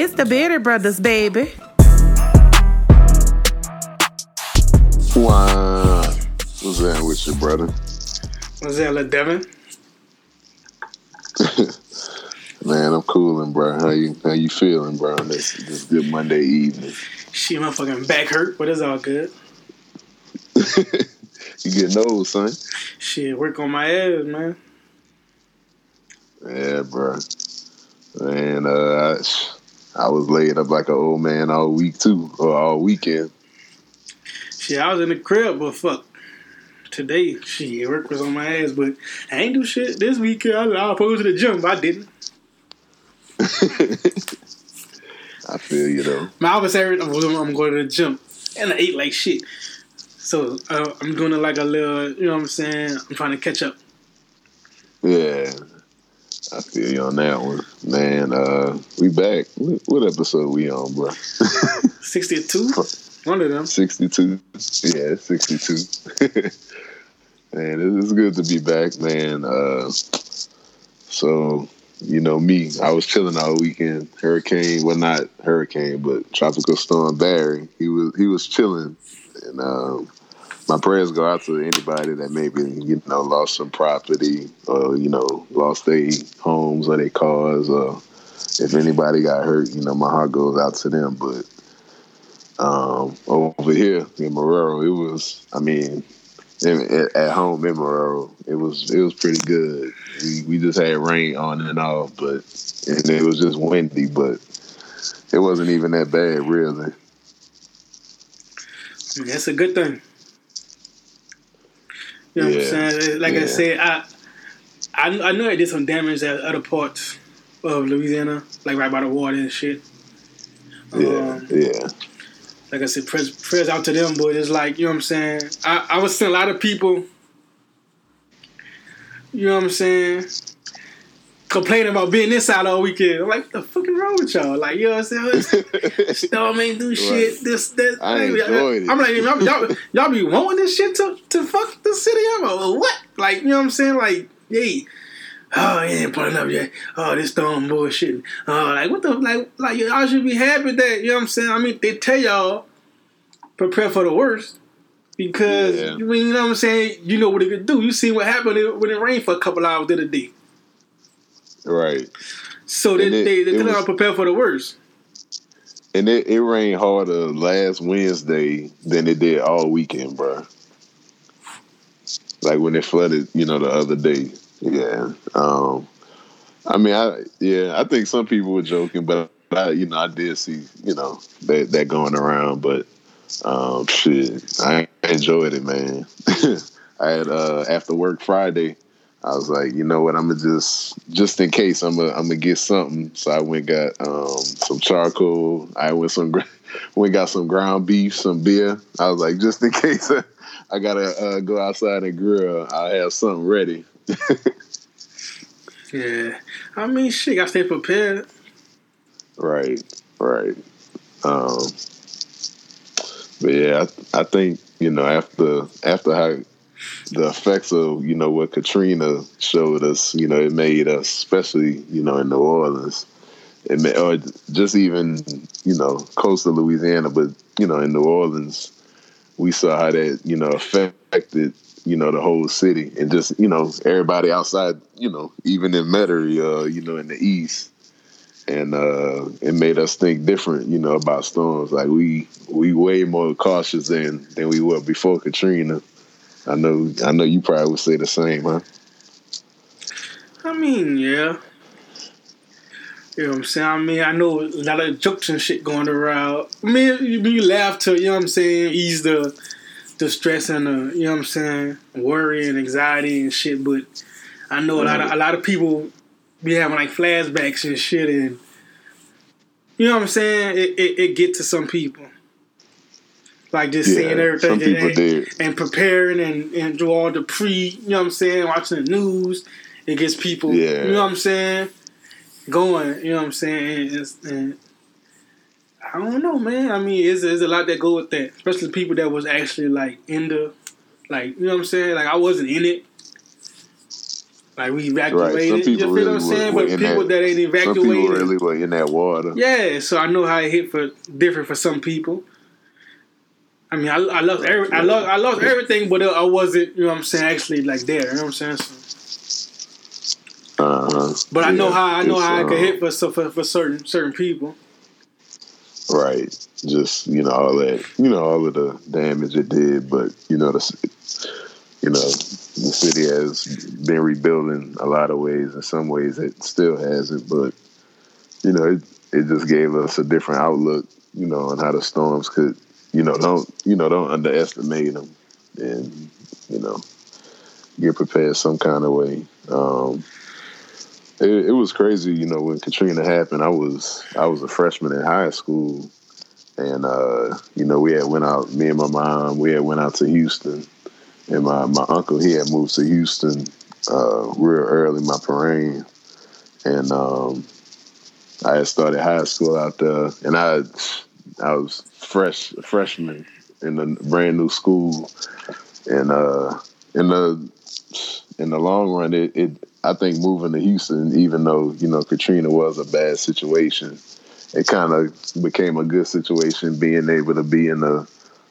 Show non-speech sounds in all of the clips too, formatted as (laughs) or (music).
It's the Bearded Brothers, baby. Wow. What's that with you, brother? What's that, Lil Devin? (laughs) Man, I'm cooling, bro. How you how you feeling, bro? This this good Monday evening. Shit, my fucking back hurt, but it's all good. (laughs) you getting old, son? Shit, work on my ass, man. Yeah, bro. Man, uh, I, I was laid up like an old man all week too, or all weekend. Shit, I was in the crib, but fuck. Today, shit, work was on my ass, but I ain't do shit this weekend. I, was supposed to the gym, but I didn't. (laughs) I feel you though. My office area, I'm going, I'm going to the gym, and I ate like shit. So uh, I'm doing it like a little, you know what I'm saying? I'm trying to catch up. Yeah, I feel you on that one, man. Uh, we back. What, episode we on, bro? 62? (laughs) One of them. 62. Yeah, 62. (laughs) man, it's good to be back, man. Uh, so, you know me, I was chilling all weekend. Hurricane, well, not hurricane, but tropical storm Barry. He was he was chilling, and um, my prayers go out to anybody that maybe you know lost some property or you know lost their homes or their cars or if anybody got hurt, you know my heart goes out to them. But um, over here in Marrero, it was I mean at home in Marrero, it was it was pretty good. We, we just had rain on and off, but and it was just windy, but it wasn't even that bad really. That's a good thing. You know Yeah. what I'm saying? Like I said, I, I I know I did some damage at other parts of Louisiana, like right by the water and shit. Yeah, Um, yeah, like I said, prayers, prayers out to them, but it's like, you know what I'm saying? I, I was seeing a lot of people, you know what I'm saying, complaining about being inside all weekend. I'm like, what the fuck is wrong with y'all? Like, you know what I'm saying? (laughs) Storm ain't do shit, this, that. I enjoyed it. I'm like, y'all, y'all, y'all be wanting this shit to, to fuck the city up? Or what? Like, you know what I'm saying? Like, hey, oh, he ain't pulling up yet. Oh, this storm bullshit. Oh, like, what the, like, like, y'all should be happy that, you know what I'm saying? I mean, they tell y'all, prepare for the worst. Because, Yeah. you you know what I'm saying? You know what it could do. You see what happened when it rained for a couple hours the other day. Right. So they, it- they, they it tell prepare for the worst. And it, it rained harder last Wednesday than it did all weekend, bro. Like when it flooded, you know, the other day. Yeah. Um, I mean, I yeah, I think some people were joking, but I, you know, I did see, you know, that that going around. But um, shit, I enjoyed it, man. (laughs) I had uh, after work Friday. I was like, you know what? I'm gonna just, just in case, I'm gonna, I'm gonna get something. So I went got um, some charcoal. I went some, (laughs) went got some ground beef, some beer. I was like, just in (laughs) case I gotta uh, go outside and grill, I have something ready. (laughs) Yeah. I mean, shit, gotta stay prepared. Right, right. Um, but yeah, I, I think you know after after how the effects of you know what Katrina showed us, you know, it made us, especially you know in New Orleans, it or just even you know coastal Louisiana, but you know in New Orleans, we saw how that you know affected you know the whole city and just you know everybody outside, you know, even in Metairie, uh, you know, in the east and uh, it made us think different, you know, about storms. Like we we way more cautious than than we were before Katrina. I know I know you probably would say the same, huh? I mean, yeah. You know what I'm saying? I mean, I know a lot of jokes and shit going around. I mean, you, you laugh to, you know what I'm saying, ease the the stress and the, you know what I'm saying, worry and anxiety and shit. But I know a lot of a lot of people be having like flashbacks and shit, and you know what I'm saying. It it, it get to some people, like just seeing everything and, preparing and and do all the pre, you know what I'm saying, watching the news. It gets people, Yeah. you know what I'm saying, going. You know what I'm saying, and, and I don't know, man. I mean, it's, it's a lot that go with that, especially people that was actually like in the, like you know what I'm saying. Like I wasn't in it, Like we Right. evacuated. Some you feel really what I'm saying? were, were But people that, that, ain't Some people really were in that water. Yeah, so I know how it hit for different for some people. I mean, I, I lost every, I lost I lost everything, but I wasn't, you know what I'm saying, actually like there. You know what I'm saying? So, Uh-huh. but I know how I know how it could um, hit for, for for certain certain people. Right. Just you know all that you know all of the damage it did, but you know the you know the city has been rebuilding a lot of ways. In some ways, it still hasn't, but you know it it just gave us a different outlook. You know on how the storms could you know don't you know don't underestimate them, and you know get prepared some kind of way. Um, it, it was crazy, you know, when Katrina happened. I was I was a freshman in high school, and uh, you know, we had went out. Me and my mom, we had went out to Houston, and my my uncle he had moved to Houston uh, real early, my parade, and um, I had started high school out there, and I I was fresh freshman in a brand new school, and uh, in the in the long run, it, it I think moving to Houston, even though you know Katrina was a bad situation, it kind of became a good situation being able to be in a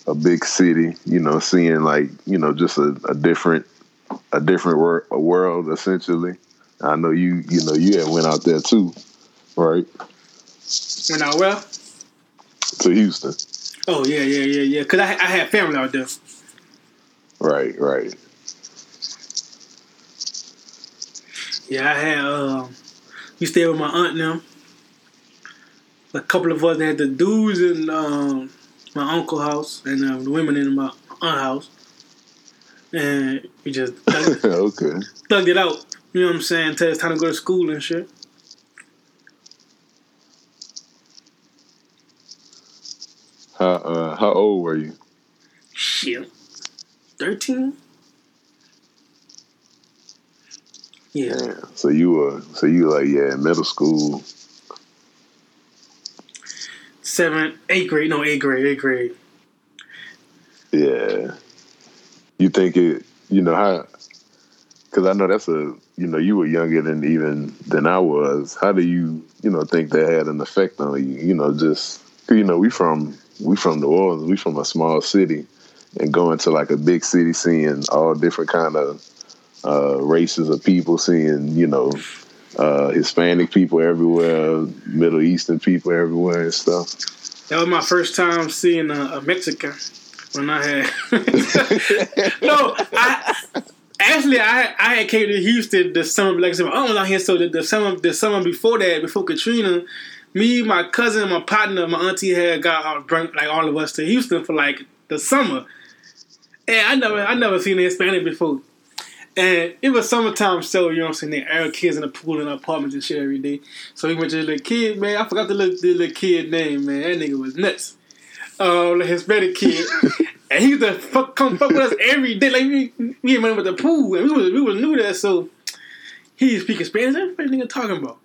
a big city. You know, seeing like you know just a, a different a different wor- a world essentially. I know you you know you had went out there too, right? When I well, To Houston, oh yeah, yeah, yeah, yeah. Cause I I had family out there. right, right. Yeah, I had um, we stayed with my aunt now. A couple of us had the dudes in um, my uncle house and um, the women in my aunt house, and we just thugged, (laughs) okay. thugged it out. You know what I'm saying? Until it's time to go to school and shit. How uh, how old were you? Shit, thirteen. Yeah, Yeah. So you were so you like yeah middle school. seventh, eighth grade. No, eighth grade, eighth grade. Yeah. You think it, you know, how, because I know that's a, you know, you were younger than even than I was. How do you, you know, think that had an effect on you? You know, just you know, we from, we from New Orleans, we from a small city and going to like a big city, seeing all different kind of uh, races of people, seeing, you know, uh, Hispanic people everywhere, Middle Eastern people everywhere and stuff. That was my first time seeing a, a Mexican when I had. (laughs) no, I actually I I had came to Houston the summer like I said, I was out here so the, the summer the summer before that before Katrina, me my cousin my partner my auntie had got all bring like all of us to Houston for like the summer, and I never I never seen a Hispanic before. And it was summertime, so you know what I'm saying. They air kids in the pool in the apartments and shit every day. So we went to the little kid, man. I forgot the little, the little kid name, man. That nigga was nuts. Uh, the Hispanic kid, (laughs) and he used to fuck, come fuck with us every day. Like we, we had money with the pool, and we was we was new there, so he used to speak Spanish. What that nigga talking about?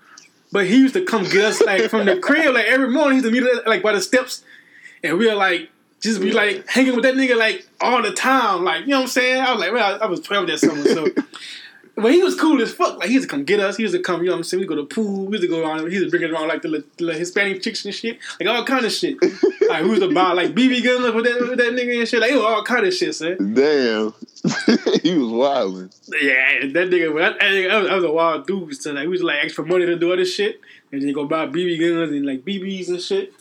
But he used to come get us like from the crib, like every morning. He used to meet us like by the steps, and we were like just be like hanging with that nigga like all the time. Like, you know what I'm saying? I was like, well, I, I was 12 that summer, so. But he was cool as fuck. Like, he used to come get us. He used to come, you know what I'm saying? We go to the pool. We used to go around. He used to bring it around like the, little- the Hispanic chicks and shit. Like, all kind of shit. (laughs) like, we used to buy like BB guns with that, with that nigga and shit. Like, it was all kind of shit, son. Damn. (laughs) he was wild. Yeah, that nigga, that, that nigga, that was, that was a wild dude. So, like, we was like, for money to do other shit. And then go buy BB guns and like BBs and shit.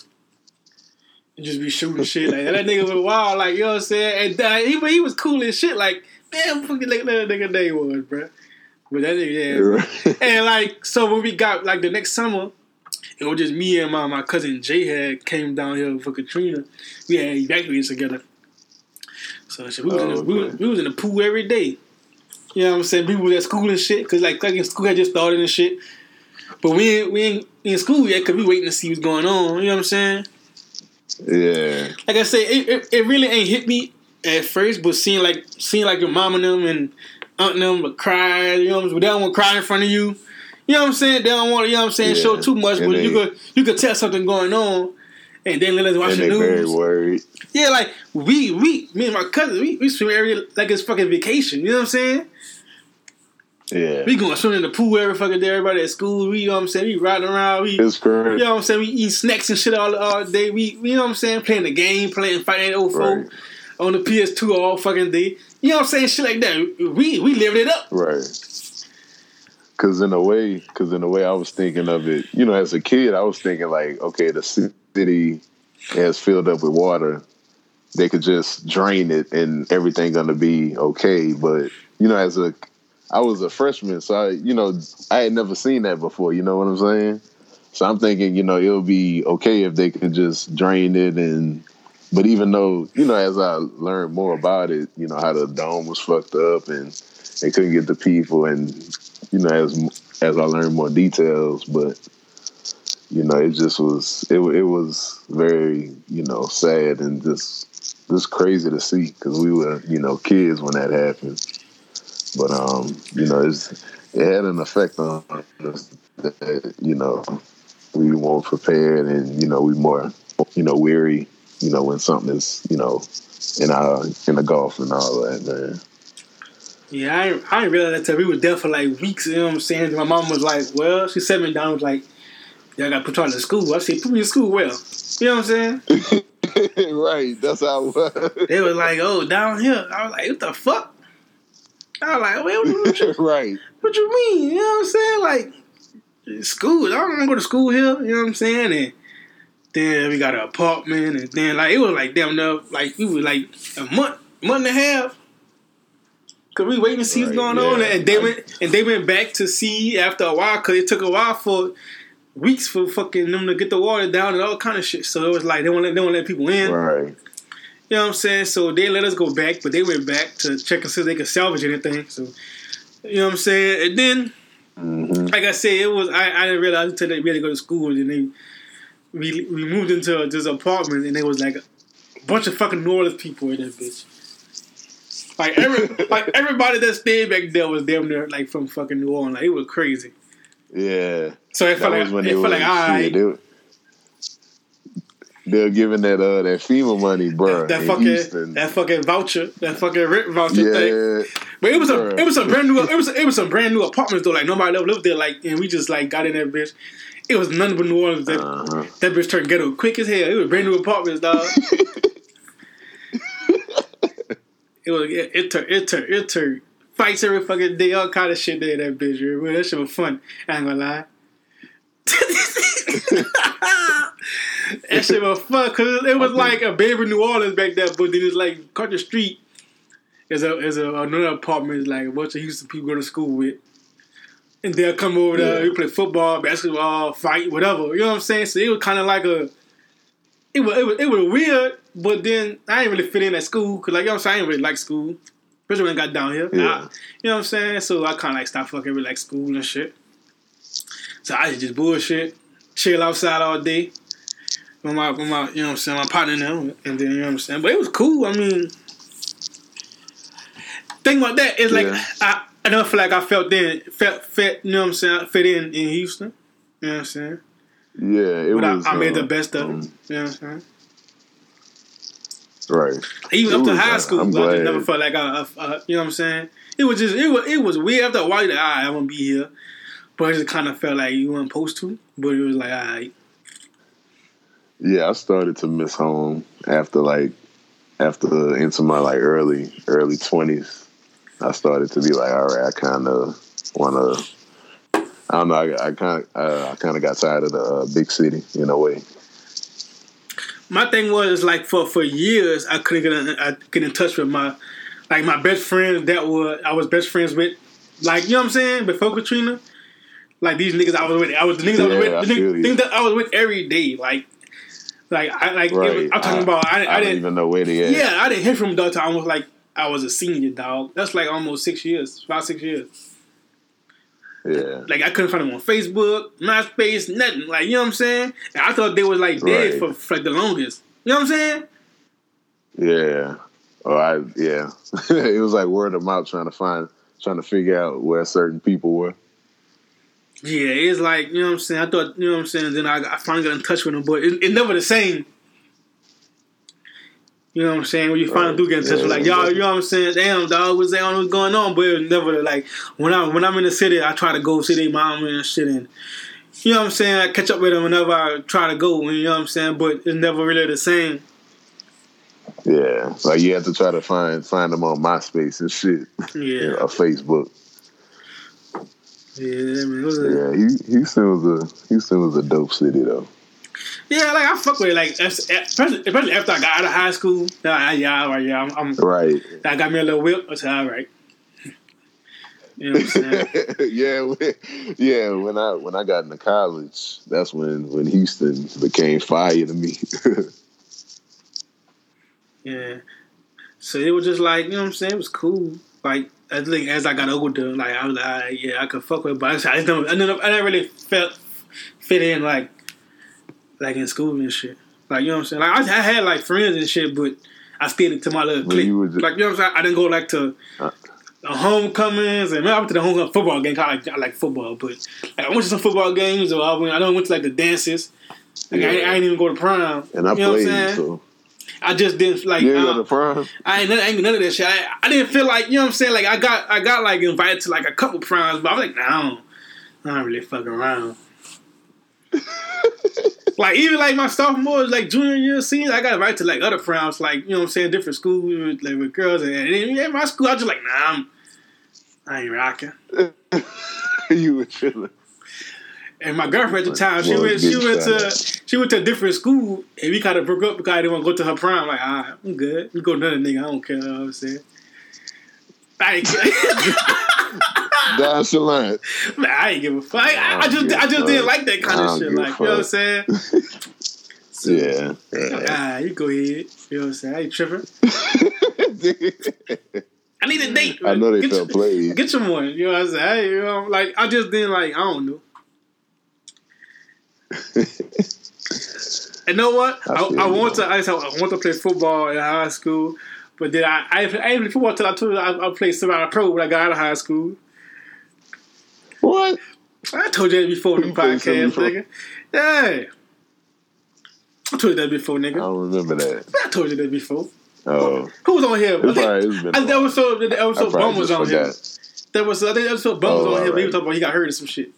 And just be shooting shit. Like, that nigga was wild. Like, you know what I'm saying? And uh, he, but he was cool as shit. Like, man, fucking like that nigga name was, bro. But that nigga, yeah. (laughs) And like, so when we got like the next summer, it was just me and my, my cousin Jay had came down here for Katrina. We had evacuated together. So shit, we was, in the, oh, we, was, we was in the pool every day. You know what I'm saying? People was at school and shit, cause like, like school had just started and shit. But we ain't, we ain't in school yet, cause we waiting to see what's going on. You know what I'm saying? yeah. Like I said, it, it, it really ain't hit me at first, but seeing like seeing like your mom and them and aunt and them would cry, you know what I'm saying? They don't want to cry in front of you. You know what I'm saying? They don't want to, you know what I'm saying, Yeah. show too much, And but they- you could you could tell something going on and then let us watch the they very news. worried. Yeah, like we we me and my cousin, we we swim every like it's fucking vacation, you know what I'm saying? Yeah. We going swimming in the pool every fucking day. Everybody at school. We, you know what I'm saying? We riding around. We, It's correct. you know what I'm saying? We eat snacks and shit all, all day. We, you know what I'm saying? Playing the game, playing Fight Night 04 Right. On the PS2 all fucking day. You know what I'm saying? Shit like that. We we lived it up. Right. Cause in a way, cause in a way, I was thinking of it. You know, as a kid, I was thinking like, okay, the city has filled up with water. They could just drain it, and everything gonna be okay. But you know, as a, I was a freshman, so I, you know, I had never seen that before. You know what I'm saying? So I'm thinking, you know, it'll be okay if they can just drain it and. But even though, you know, as I learned more about it, you know, how the dome was fucked up and they couldn't get the people and you know as as I learned more details but you know it just was it it was very you know sad and just just crazy to see because we were you know kids when that happened but um you know it's it had an effect on us that you know we weren't prepared and you know we more you know weary you know when something is you know in our in the Gulf and all that man Yeah, I ain't, I didn't realize that till we were there for like weeks. You know what I'm saying? My mom was like, "Well," she set me down. Was like, "Yeah, I got to put you in school." I said, "Put me in school well." You know what I'm saying? (laughs) right that's how it was They was like, "Oh, down here." I was like, "What the fuck?" I was like, "Wait, what, what, you, (laughs) right. what you mean?" You know what I'm saying? Like school. I don't want to go to school here. You know what I'm saying? And then we got an apartment, and then like it was like damn near like we were like a month, month and a half. Cause we waiting to see what's going on, and they went and they went back to see after a while. Cause it took a while for weeks for fucking them to get the water down and all kind of shit. So it was like they won't let, they won't let people in. Right. You know what I'm saying? So they let us go back, but they went back to check and see if they could salvage anything. So you know what I'm saying? And then, hmm like I said, it was I, I didn't realize until they really go to school and they we we moved into this apartment and there was like a bunch of fucking New Orleans people in that bitch. Like every (laughs) like everybody that stayed back there was damn near like from fucking New Orleans. Like it was crazy. Yeah. So it That felt like when it they felt like right. shit, they, were giving that uh that FEMA money, bro. that in fucking Houston. that fucking voucher, that fucking rent voucher thing. But it was a it was a brand new it was it was some brand new apartments though. Like nobody ever lived there. Like and we just like got in that bitch. It was nothing but New Orleans. That, Uh-huh. that bitch turned ghetto quick as hell. It was brand new apartments, dog. (laughs) it was it, it turned it turned it turned fights every fucking day, all kind of shit there. That bitch, you (laughs) that shit was fun. I ain't gonna lie. that shit was fun because it was like a baby New Orleans back there, but then it's like across the street is a is a another apartment like a bunch of Houston people go to school with. And they'll come over there, Yeah. we play football, basketball, fight, whatever. You know what I'm saying? So it was kind of like a, it was, it was it was weird, but then I didn't really fit in at school because like you know what I'm saying, I didn't really like school, especially when I got down here. Yeah. I- you know what I'm saying? So I kind of like stopped fucking with like school and shit. So I just bullshit, chill outside all day with my with my you know what I'm saying my partner now, and then you know what I'm saying. But it was cool. I mean, thing about that is like Yeah. I I don't feel like I felt then felt fit you know what I'm saying fit in in Houston. You know what I'm saying? Yeah, it But was. I, I made the um, best of um, it. You know what I'm saying? Right. Even It up to was, high uh, school, I'm I just never felt like I, you know what I'm saying. It was just it was it was weird after a while. Like, all right, I'm gonna be here, but it just kind of felt like you weren't supposed to. But it was like, all right, Yeah, I started to miss home after like after into my like early early twenties. I started to be like, all right, I kind of want to. I don't know. I, I kind of I kind of got tired of the uh, big city in a way. my thing was like for for years I couldn't get in, I get in touch with my like my best friends that were I was best friends with, like you know what I'm saying before Katrina. Like these niggas I was with, I was the niggas I was with, I the niggas, niggas that I was with every day. Like, like I like it was- Right. I'm talking about I, I, don't didn't even know where they at. Yeah, I didn't hear from Doug till almost like I was a senior dog. That's like almost six years, five six years. Yeah. Like I couldn't find them on Facebook, MySpace, nothing. Like you know what I'm saying? And I thought they was like dead Right. for, for like the longest. You know what I'm saying? Yeah. Oh, I yeah. (laughs) it was like word of mouth trying to find, trying to figure out where certain people were. Yeah, it's like you know what I'm saying. I thought you know what I'm saying. Then I, I finally got in touch with them, but it, it's never the same. You know what I'm saying? When you finally do get in touch with like y'all, you know what I'm saying? Damn, dog, what's that on what's going on? But it was never like when I when I'm in the city, I try to go see their mom and shit and you know what I'm saying? I catch up with them whenever I try to go, you know what I'm saying? But it's never really the same. Yeah, like you have to try to find find them on MySpace and shit, Yeah. (laughs) or Facebook. Yeah, man. It was a, Yeah, he Houston was a Houston was a dope city though. Yeah, like I fuck with it. Like especially, especially after I got out of high school. Yeah, yeah, right, yeah. I'm, I'm Right. I got me a little whip. I said, all right. You know what I'm (laughs) yeah, yeah. When I when I got into college, that's when when Houston became fire to me. (laughs) Yeah. So it was just like, you know what I'm saying? It was cool. Like, I think as I got older, like, I was like, right, yeah, I could fuck with it. But I, just, I, just never, I, never, I never really felt fit in, like, like in school and shit. Like, you know what I'm saying? Like, I, I had, like, friends and shit, but I stayed to my little clique. you like, you know what I'm saying? I didn't go, like, to Uh. the homecomings. And man, I went to the homecoming football game. 'cause I like, I like football, but like, I went to some football games, or I went, I don't went to, like, the dances. Like, I, I didn't even go to prom. and I you know played, what I'm so I just didn't, like, you uh, go to prom. I ain't, none- I ain't none of that shit. I, I didn't feel like you know what I'm saying. Like I got I got like invited to like a couple proms, but I was like, nah, I don't, I don't really fuck around. (laughs) like even like my sophomore, like junior year, senior, I got invited to like other proms, like you know what I'm saying, different schools with, like with girls, and, and yeah, my school, I was just like, nah, I'm, I ain't rocking. (laughs) you were chilling. And my girlfriend at the time, she Well, went, she went to, out. she went to a different school, and we kind of broke up because I didn't want to go to her prom. Like, all right, I'm good. We go to another nigga. I don't care. You know what I'm saying. I (laughs) Shalon. Man, I ain't give a fuck. I, I just, I just didn't like that kind of shit. Like, you know what I'm saying? (laughs) Yeah. yeah. Ah, you go ahead. You know what I'm saying? I ain't tripping. I need a (laughs) date. I know they get felt your, played. (laughs) Get your one. You know what I'm saying? Hey, you know, like I just didn't like. I don't know. And know what? I I, I, want to. I, I want to play football in high school, but then I I, I didn't play football I told you I, I played semi pro when I got out of high school. What? I told you that before in the podcast, nigga. Yeah. I told you that before, nigga. I don't remember that. I told you that before. Oh, Who was on here? I it's think, probably it's been. I that was so. That I episode Bum was on here. forgot. That was I think episode Bum was Oh, on here. But he was talking about he got hurt or some shit.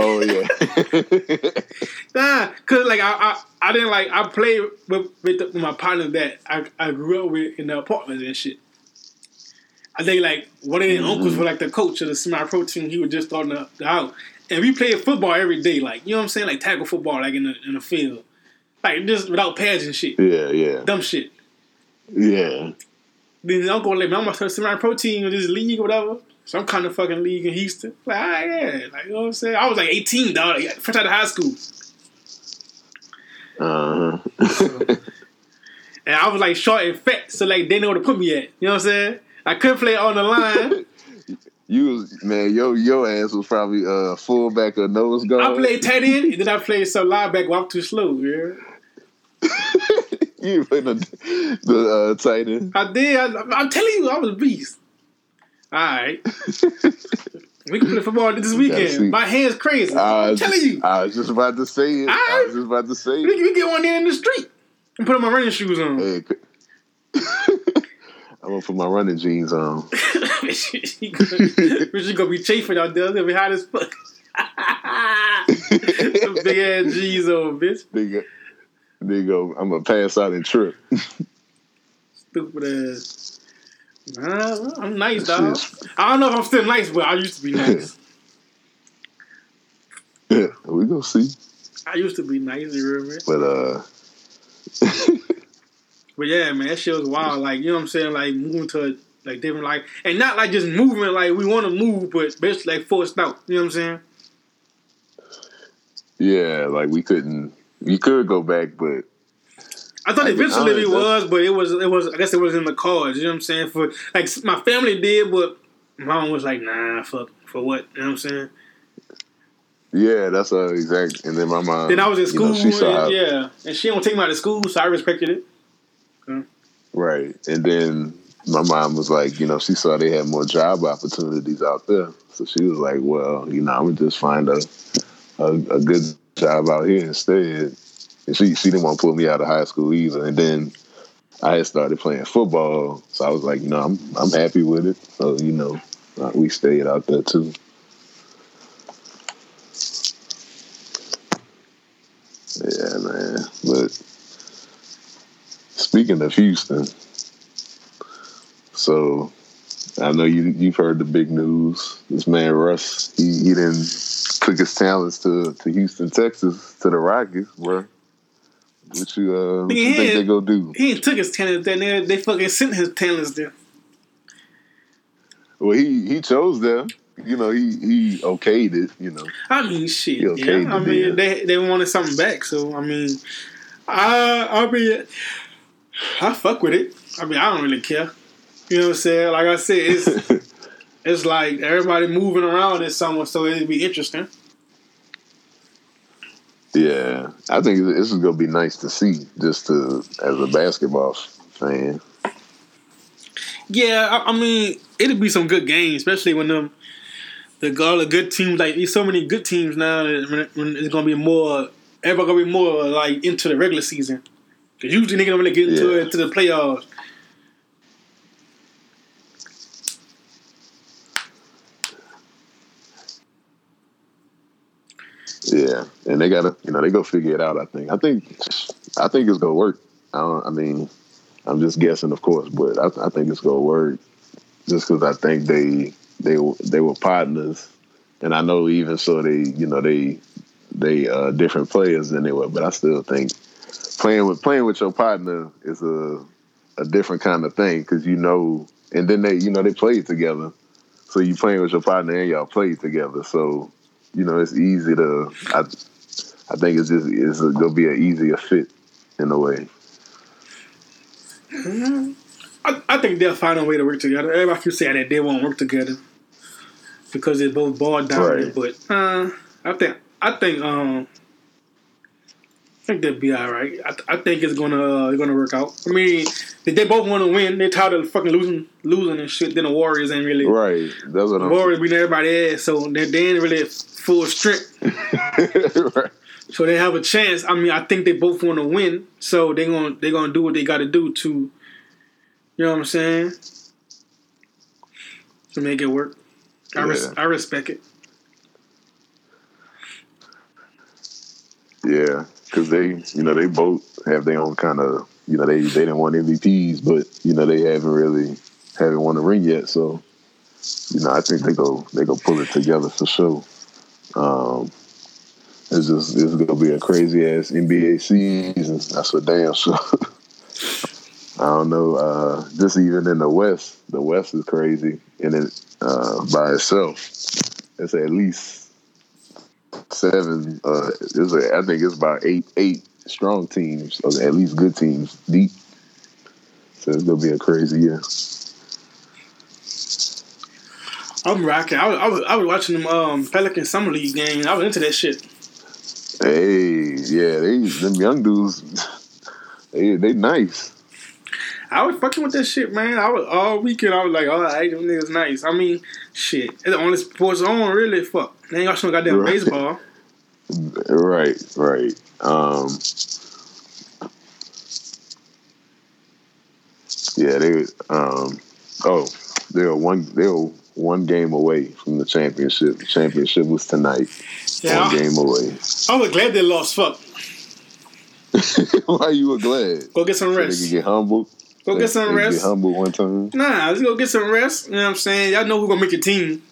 Oh yeah. (laughs) Nah, cause like I, I, I didn't like I played with with, the, with my partner that I, I grew up with in the apartments and shit. I think like one of their mm. uncles was like the coach of the semi pro team. He was just starting the, the out, and we played football every day. Like you know what I'm saying, like tackle football, like in the in the field, like just without pads and shit, yeah, yeah, dumb shit. yeah. Then his uncle like, man, I'm gonna start semi pro team or this league or whatever. Some kind of fucking league in Houston. Like, ah, yeah, like you know what I'm saying. I was like 18, dog, like, fresh out of high school. Uh And I was like short and fat, so like they know where to put me at. You know what I'm saying? I couldn't play on the line. (laughs) You was man, yo, your ass was probably uh fullback or nose guard. I played tight end, and then I played some linebacker. I'm too slow. Yeah, you (laughs) played the the uh, tight end. I did. I, I'm telling you, I was a beast. All right, (laughs) we can play football this weekend. My hands crazy. I I'm telling just, you, I was just about to say it. I Alright. was just about to say we it. we get one there in the street and put on my running shoes on. Hey, (laughs) I'm gonna put my running jeans on. (laughs) she gonna, gonna be chafing out there. It's gonna be hot as fuck. Some big ass jeans on, bitch. Nigga, nigga, I'm gonna pass out and trip. Stupid ass. Nah, I'm nice, dog. I don't know if I'm still nice, but I used to be nice. Yeah, we gonna see. I used to be nice, you remember? But uh, (laughs) But yeah, man, that shit was wild. Like, you know what I'm saying? Like moving to like different like and not like just moving like we want to move, but basically like forced out. You know what I'm saying? yeah, like we couldn't. You could go back, but I thought eventually it was, but it was it was I guess it was in the cards. You know what I'm saying? For like my family did, but mom was like, nah, fuck, for what? You know what I'm saying? yeah, that's uh exact. And then my mom. then I was in you school, know, she saw and, yeah, and she don't take me out of school, so I respected it. Right. And then my mom was like, you know, she saw they had more job opportunities out there. So she was like, well, you know, I'm to just find a, a, a good job out here instead. And she she didn't want to pull me out of high school either. And then I had started playing football, so I was like, you know, I'm I'm happy with it. So you know, uh, we stayed out there too. Yeah, man. But speaking of Houston, so I know you you've heard the big news. This man Russ, he he didn't took his talents to, to Houston, Texas, to the Rockets, bro. What you uh what you think they go do? He took his talents there. They, they fucking sent his talents there. Well, he he chose them. You know, he he okayed it. You know. I mean, shit. Yeah. I mean, they they wanted something back, so I mean, I I mean, I fuck with it. I mean, I don't really care. You know what I'm saying? Like I said, it's (laughs) it's like everybody moving around this summer, so it'd be interesting. Yeah, I think this is gonna be nice to see, just to as a basketball fan. Yeah, I, I mean, it'll be some good games, especially when them the all the good teams like there's so many good teams now that when it's gonna be more everybody gonna be more like into the regular season. Cause usually they don't really get into yeah. it into the playoffs. Yeah, and they gotta, you know, they go figure it out. I think. I think. I think it's gonna work. I, I mean, I'm just guessing, of course, but I, I think it's gonna work. Just because I think they they they were partners, and I know even so they you know they they uh, different players than they were, but I still think playing with playing with your partner is a a different kind of thing because you know, and then they you know they played together, so you playing with your partner and y'all played together, so you know it's easy to I I think it's just it's gonna be an easier fit in a way. Mm-hmm. I, I think they'll find a way to work together. Everybody keeps saying that they won't work together because they're both ball dominant. Right. But uh, I think I think um think they'll be all right. I, I think it's gonna uh, gonna work out. I mean, they they both want to win. They're tired of fucking losing, losing and shit. Then the Warriors ain't really right. That's what the I'm Warriors beating everybody ass, so they, they ain't really full strength. (laughs) right. So they have a chance. I mean, I think they both want to win, so they gonna they gonna do what they got to do to, you know what I'm saying, to make it work. I res- I respect it. Yeah, because they, you know, they both have their own kind of, you know, they they didn't want MVPs, but you know they haven't really haven't won a ring yet. So, you know, I think they go they go pull it together for sure. Um, it's just it's gonna be a crazy ass NBA season. That's for damn sure. (laughs) I don't know. Uh, just even in the West, the West is crazy, and it uh, by itself, it's at least seven. Uh, it's a, I think it's about eight eight strong teams, or at least good teams deep. So it's gonna be a crazy year. I'm rocking. I was, I was, I was watching them um, Pelican Summer League games. I was into that shit. Hey, yeah, they them young dudes, (laughs) they they nice. I was fucking with that shit, man. I was all weekend. I was like, all right, them niggas nice. I mean, shit, it's the only sports on really. Fuck, they ain't got some goddamn right. baseball. Right, right. Um, yeah, they. Um, oh, they were one. They were one game away from the championship. The championship was tonight. Yeah, one game away. I was glad they lost. Fuck. (laughs) Why you were glad? Go get some rest. So they get humbled. Go get some rest. Humble one time. Nah, let's go get some rest. You know what I'm saying? Y'all know who's gonna make your team.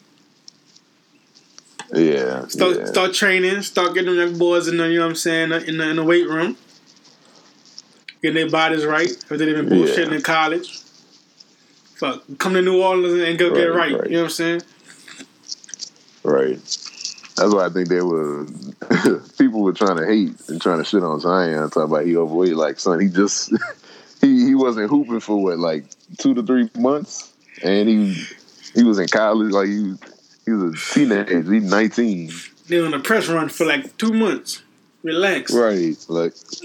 Yeah. Start yeah. start training. Start getting them young boys in the you know what I'm saying in the in the weight room. Getting their bodies right because they've been bullshitting yeah. in college. Fuck, come to New Orleans and go right, get it right. right. You know what I'm saying? Right. That's why I think they were (laughs) people were trying to hate and trying to shit on Zion, talking about he overweight. Like, son, he just (laughs) he he wasn't hooping for what like two to three months, and he he was in college. Like he he was a teenager. He's nineteen. They on a press run for like two months. Relax. Right. Like (laughs)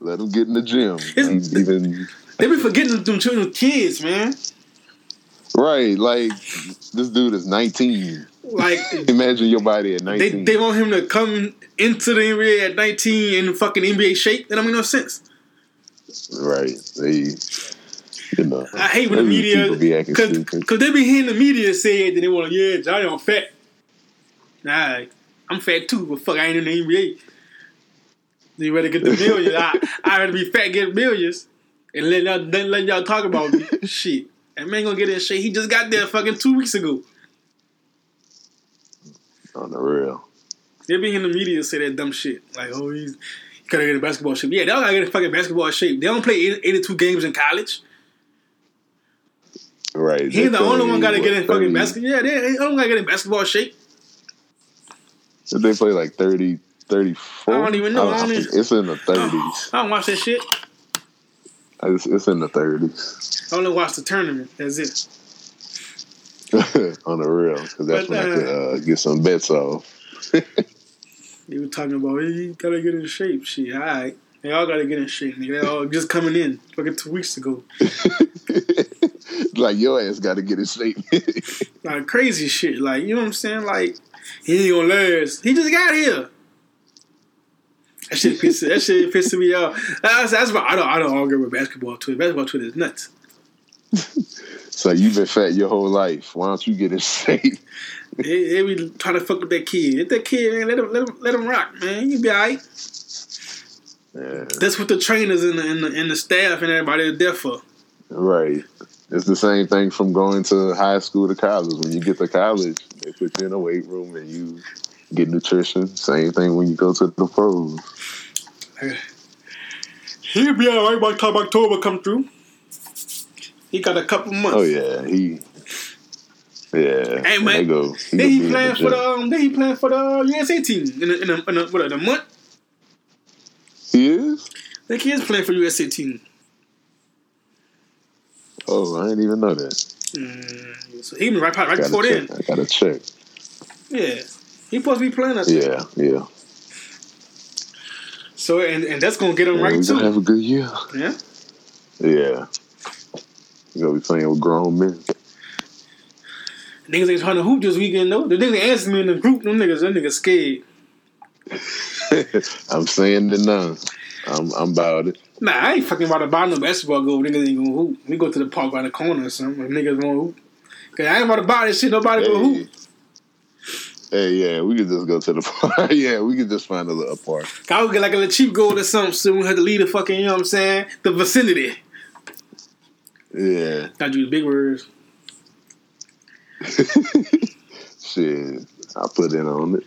let him get in the gym. Even they be forgetting them children kids, man. Right. Like this dude is nineteen. Like Imagine your body at nineteen. they, they want him to come into the NBA at 19 in fucking NBA shape. That don't make no sense. Right. They, you know. I hate when the media people be acting because they be hearing the media say it and they want to yeah Johnny I'm fat. Nah, I'm fat too, but fuck I ain't in the NBA. You better get the (laughs) millions. I I rather be fat get millions and let y'all then let y'all talk about me. (laughs) shit. That man gonna get in shape. He just got there fucking two weeks ago. On the real. They be in the media say that dumb shit like oh he's he gotta get in basketball shape. Yeah, they all gotta get in fucking basketball shape. They don't play 80 82 games in college. Right. He's the only one gotta get in what, fucking 30 basketball. Yeah, they, they only gotta get in basketball shape. Did they play like 30, 34? I don't even know. I don't think even- It's in the 30s. I don't watch that shit. It's, it's in the 30s. I only watch the tournament. That's it. (laughs) on the real. Because that's But, when I uh, could uh, get some bets off. (laughs) They were talking about hey, you gotta get in shape. Shit, all right. They all gotta get in shape. Nigga. They all just coming in fucking two weeks ago. (laughs) like, your ass got to get in shape. (laughs) Like crazy shit. Like you know what I'm saying? Like he ain't gonna last. He just got here. That shit pisses. That shit pisses me off. That's, that's why I don't. I don't argue with basketball Twitter. Basketball Twitter is nuts. (laughs) so you've been fat your whole life. Why don't you get in shape? They, they be trying to fuck with that kid. Let that kid, man, let him, let him, let him rock, man. You be alright. Yeah, That's what the trainers and the, and the and the staff and everybody are there for. right. It's the same thing from going to high school to college. When you get to college, they put you in a weight room and you get nutrition. Same thing when you go to the pros. He'll be all right by the time October come through. He got a couple months. Oh yeah, he. Yeah, Hey, man. go. Then He gonna he in playing for the um. Then he playing for the USA team in a, in a, in a what, in a month. He is. I think he is playing for USA team. Oh, I didn't even know that. Mm, so he been right, right before then. I gotta check. Yeah, he supposed to be playing us. Yeah, yeah. So and and that's gonna get him yeah right gonna have a good year. Yeah. Yeah. You gonna be playing with grown men. Niggas ain't trying to hoop this weekend though. The niggas answered me in the group. Them niggas, them niggas scared. (laughs) I'm saying it now. I'm I'm about it. Nah, I ain't fucking about to buy no basketball goal. Niggas ain't gonna hoop. We go to the park by the corner or something. If niggas want hoop. Cause I ain't about to buy this shit. Nobody gonna Hey. hoop. Hey, yeah, we could just go to the (laughs) park. yeah, we could just find a little park. I would get like a little cheap goal or something so we had to leave the fucking, you know what I'm saying? The vicinity. Yeah. Gotta use big words. (laughs) Shit. I'll put in on it.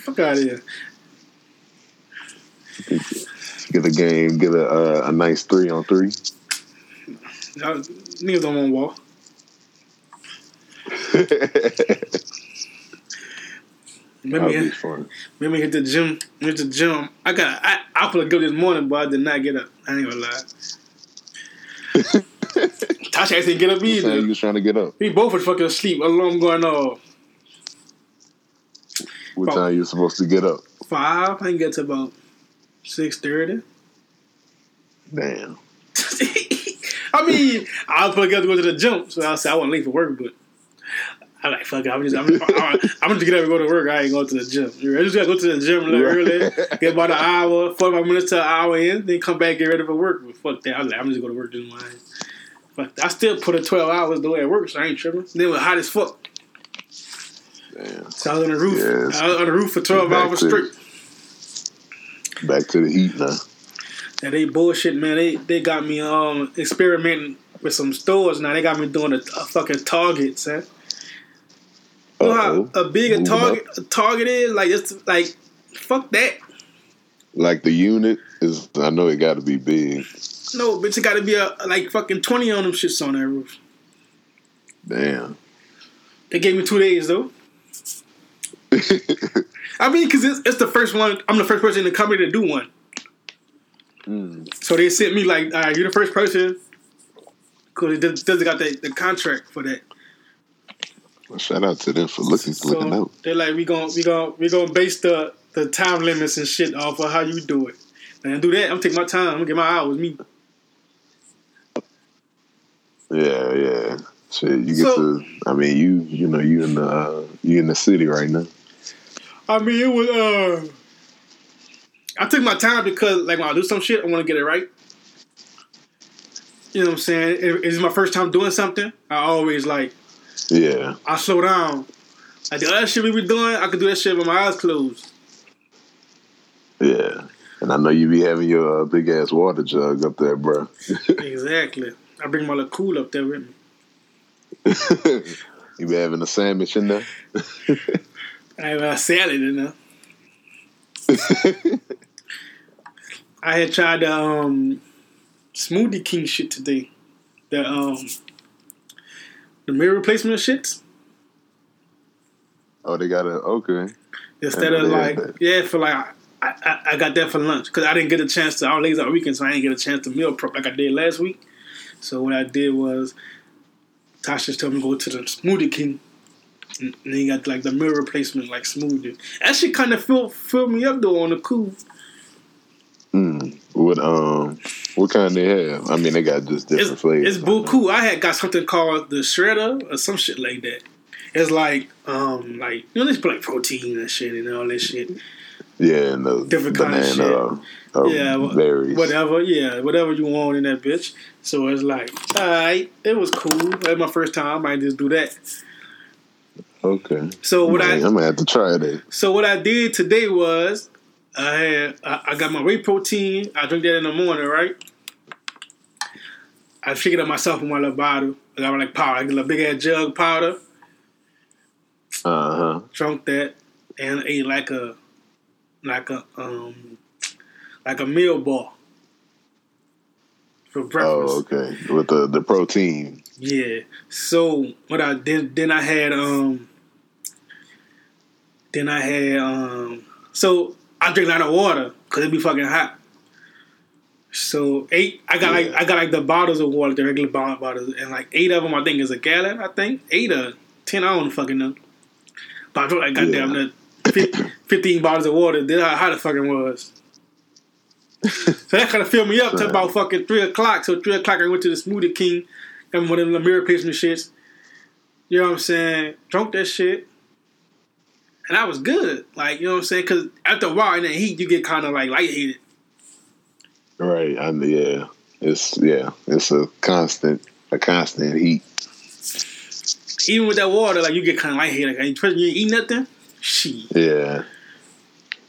Fuck out of here. Get a game, get a uh, a nice three on three. Y'all, niggas don't want wall. (laughs) That'll be fun. hit the gym. Hit the gym. I got. I I put a go this morning, but I did not get up. I ain't gonna lie. (laughs) Tasha ain't get up either. was trying to get up. We both was fucking asleep. Alarm going off. What Oh. time you supposed to get up? Five. I can get to about six thirty. Damn. (laughs) I mean, I was supposed to go to the gym, so I said I wasn't late for work, but I'm like fuck it. I'm just, I'm, I'm, I'm just get up and go to work. I ain't going to the gym. I just gotta go to the gym Right. early, get about an (laughs) hour, forty five minutes to an hour in, then come back get ready for work. But fuck that. I was like, I'm just going to work this morning. I still put in twelve hours the way it works. so I ain't tripping. It was hot as fuck. Damn. So I was on the roof. Yes. I was on the roof for twelve hours to- straight. Back to the heat now. Yeah, they bullshit, man. They they got me um experimenting with some stores now. They got me doing a, a fucking Target, son. You know how a big a Target a Target is? Like it's like fuck that. Like the unit is, I know it got to be big. No, bitch, it got to be a like fucking twenty on them shits on that roof. Damn. They gave me two days though. (laughs) I mean, cause it's, it's the first one. I'm the first person in the company to do one. Mm. So they sent me like, all right, you're the first person. Cause it does, doesn't got the, the contract for that. Well, shout out to them for looking looking So out. they're like, we gon' we gon' we gonna base the the time limits and shit off of how you do it. And do that, I'm taking my time. I'm gonna get my hours. Me, Yeah, yeah. Shit, you get So- to. I mean, you you know you in the uh, you in the city right now. I mean, it was. uh I took my time because, like, when I do some shit, I want to get it right. You know what I'm saying? If it's my first time doing something, I always like Yeah, I slow down. Like the other shit we be doing, I could do that shit with my eyes closed. yeah. And I know you be having your uh, big ass water jug up there, bro. (laughs) exactly. I bring my little cool up there with me. (laughs) you be having a sandwich in there. (laughs) I have a salad in there. (laughs) I had tried the um, Smoothie King shit today. The um, the mirror replacement shits. Oh, they got a okay. Instead of like, yeah, for like, I, I, I got that for lunch because I didn't get a chance to. Was lazy on weekend, so I didn't get a chance to meal prep like I did last week. So what I did was, Tasha told me to go to the Smoothie King, and then you got like the meal replacement like smoothie. That shit kind of filled filled me up though on the cool. Mm. What um, what kind they have? I mean, they got just different It's, flavors. it's cool. I had got something called the shredder or some shit like that. It's like um like you know they put like protein and shit and all that shit. Yeah, and the Different kind of banana, uh, Yeah, berries. Whatever, yeah, whatever you want in that bitch. So it's like, alright, it was cool. That was my first time. I might just do that. Okay. So what Man, I I'm gonna have to try that. so what I did today was I had I, I got my whey protein. I drink that in the morning, right? I figured it up myself in my little bottle. I got like powder, I get a big ass jug powder. Uh huh. drunk that and ate like a like a um like a meal bar for breakfast. Oh, okay. With the the protein. Yeah. So what I did then I had um then I had um so I drink a lot of water because it be fucking hot. So eight I got like I got like the bottles of water, the regular bottle bottles, and like eight of them I think is a gallon, I think. Eight or ten, I don't fucking know. But I drunk like goddamn Yeah. the fif- fifteen bottles of water. That's how hot it fucking was. (laughs) So that kind of filled me up to about fucking three o'clock. So three o'clock, I went to the Smoothie King, and one of them mirror replacement shits. You know what I'm saying? Drunk that shit, and I was good. Like you know what I'm saying? Because after a while in that heat, you get kind of like lightheaded. Right. I yeah. It's yeah. It's a constant a constant heat. Even with that water, like you get kind of lightheaded. Like, you ain't eat nothing. Shit. Yeah.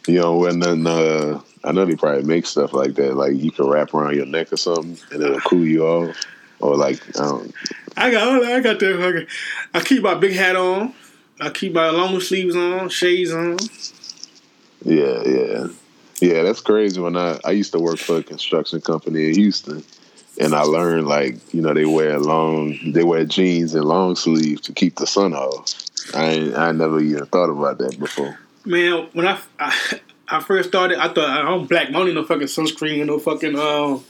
You know when nothing. Uh, I know they probably make stuff like that. Like you can wrap around your neck or something, and it'll cool you off. Or like I don't. I got I got that fucking. I keep my big hat on. I keep my long sleeves on, shades on. Yeah, yeah, yeah. That's crazy. When I I used to work for a construction company in Houston, and I learned like you know they wear long they wear jeans and long sleeves to keep the sun off. I ain't, I never even thought about that before. Man, when I, I I first started, I thought I'm black. I don't need no fucking sunscreen, no fucking um,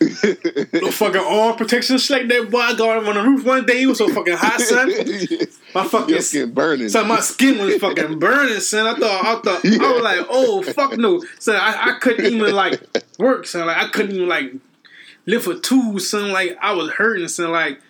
no (laughs) fucking arm protection like that. Boy, I got on the roof one day. It was so fucking hot, son. (laughs) My fucking Your skin burning. So my skin was fucking (laughs) burning, son. I thought, I thought, I was like, oh fuck no, son. I, I couldn't even like work, son. Like I couldn't even like lift a tool, son. Like I was hurting, son. Like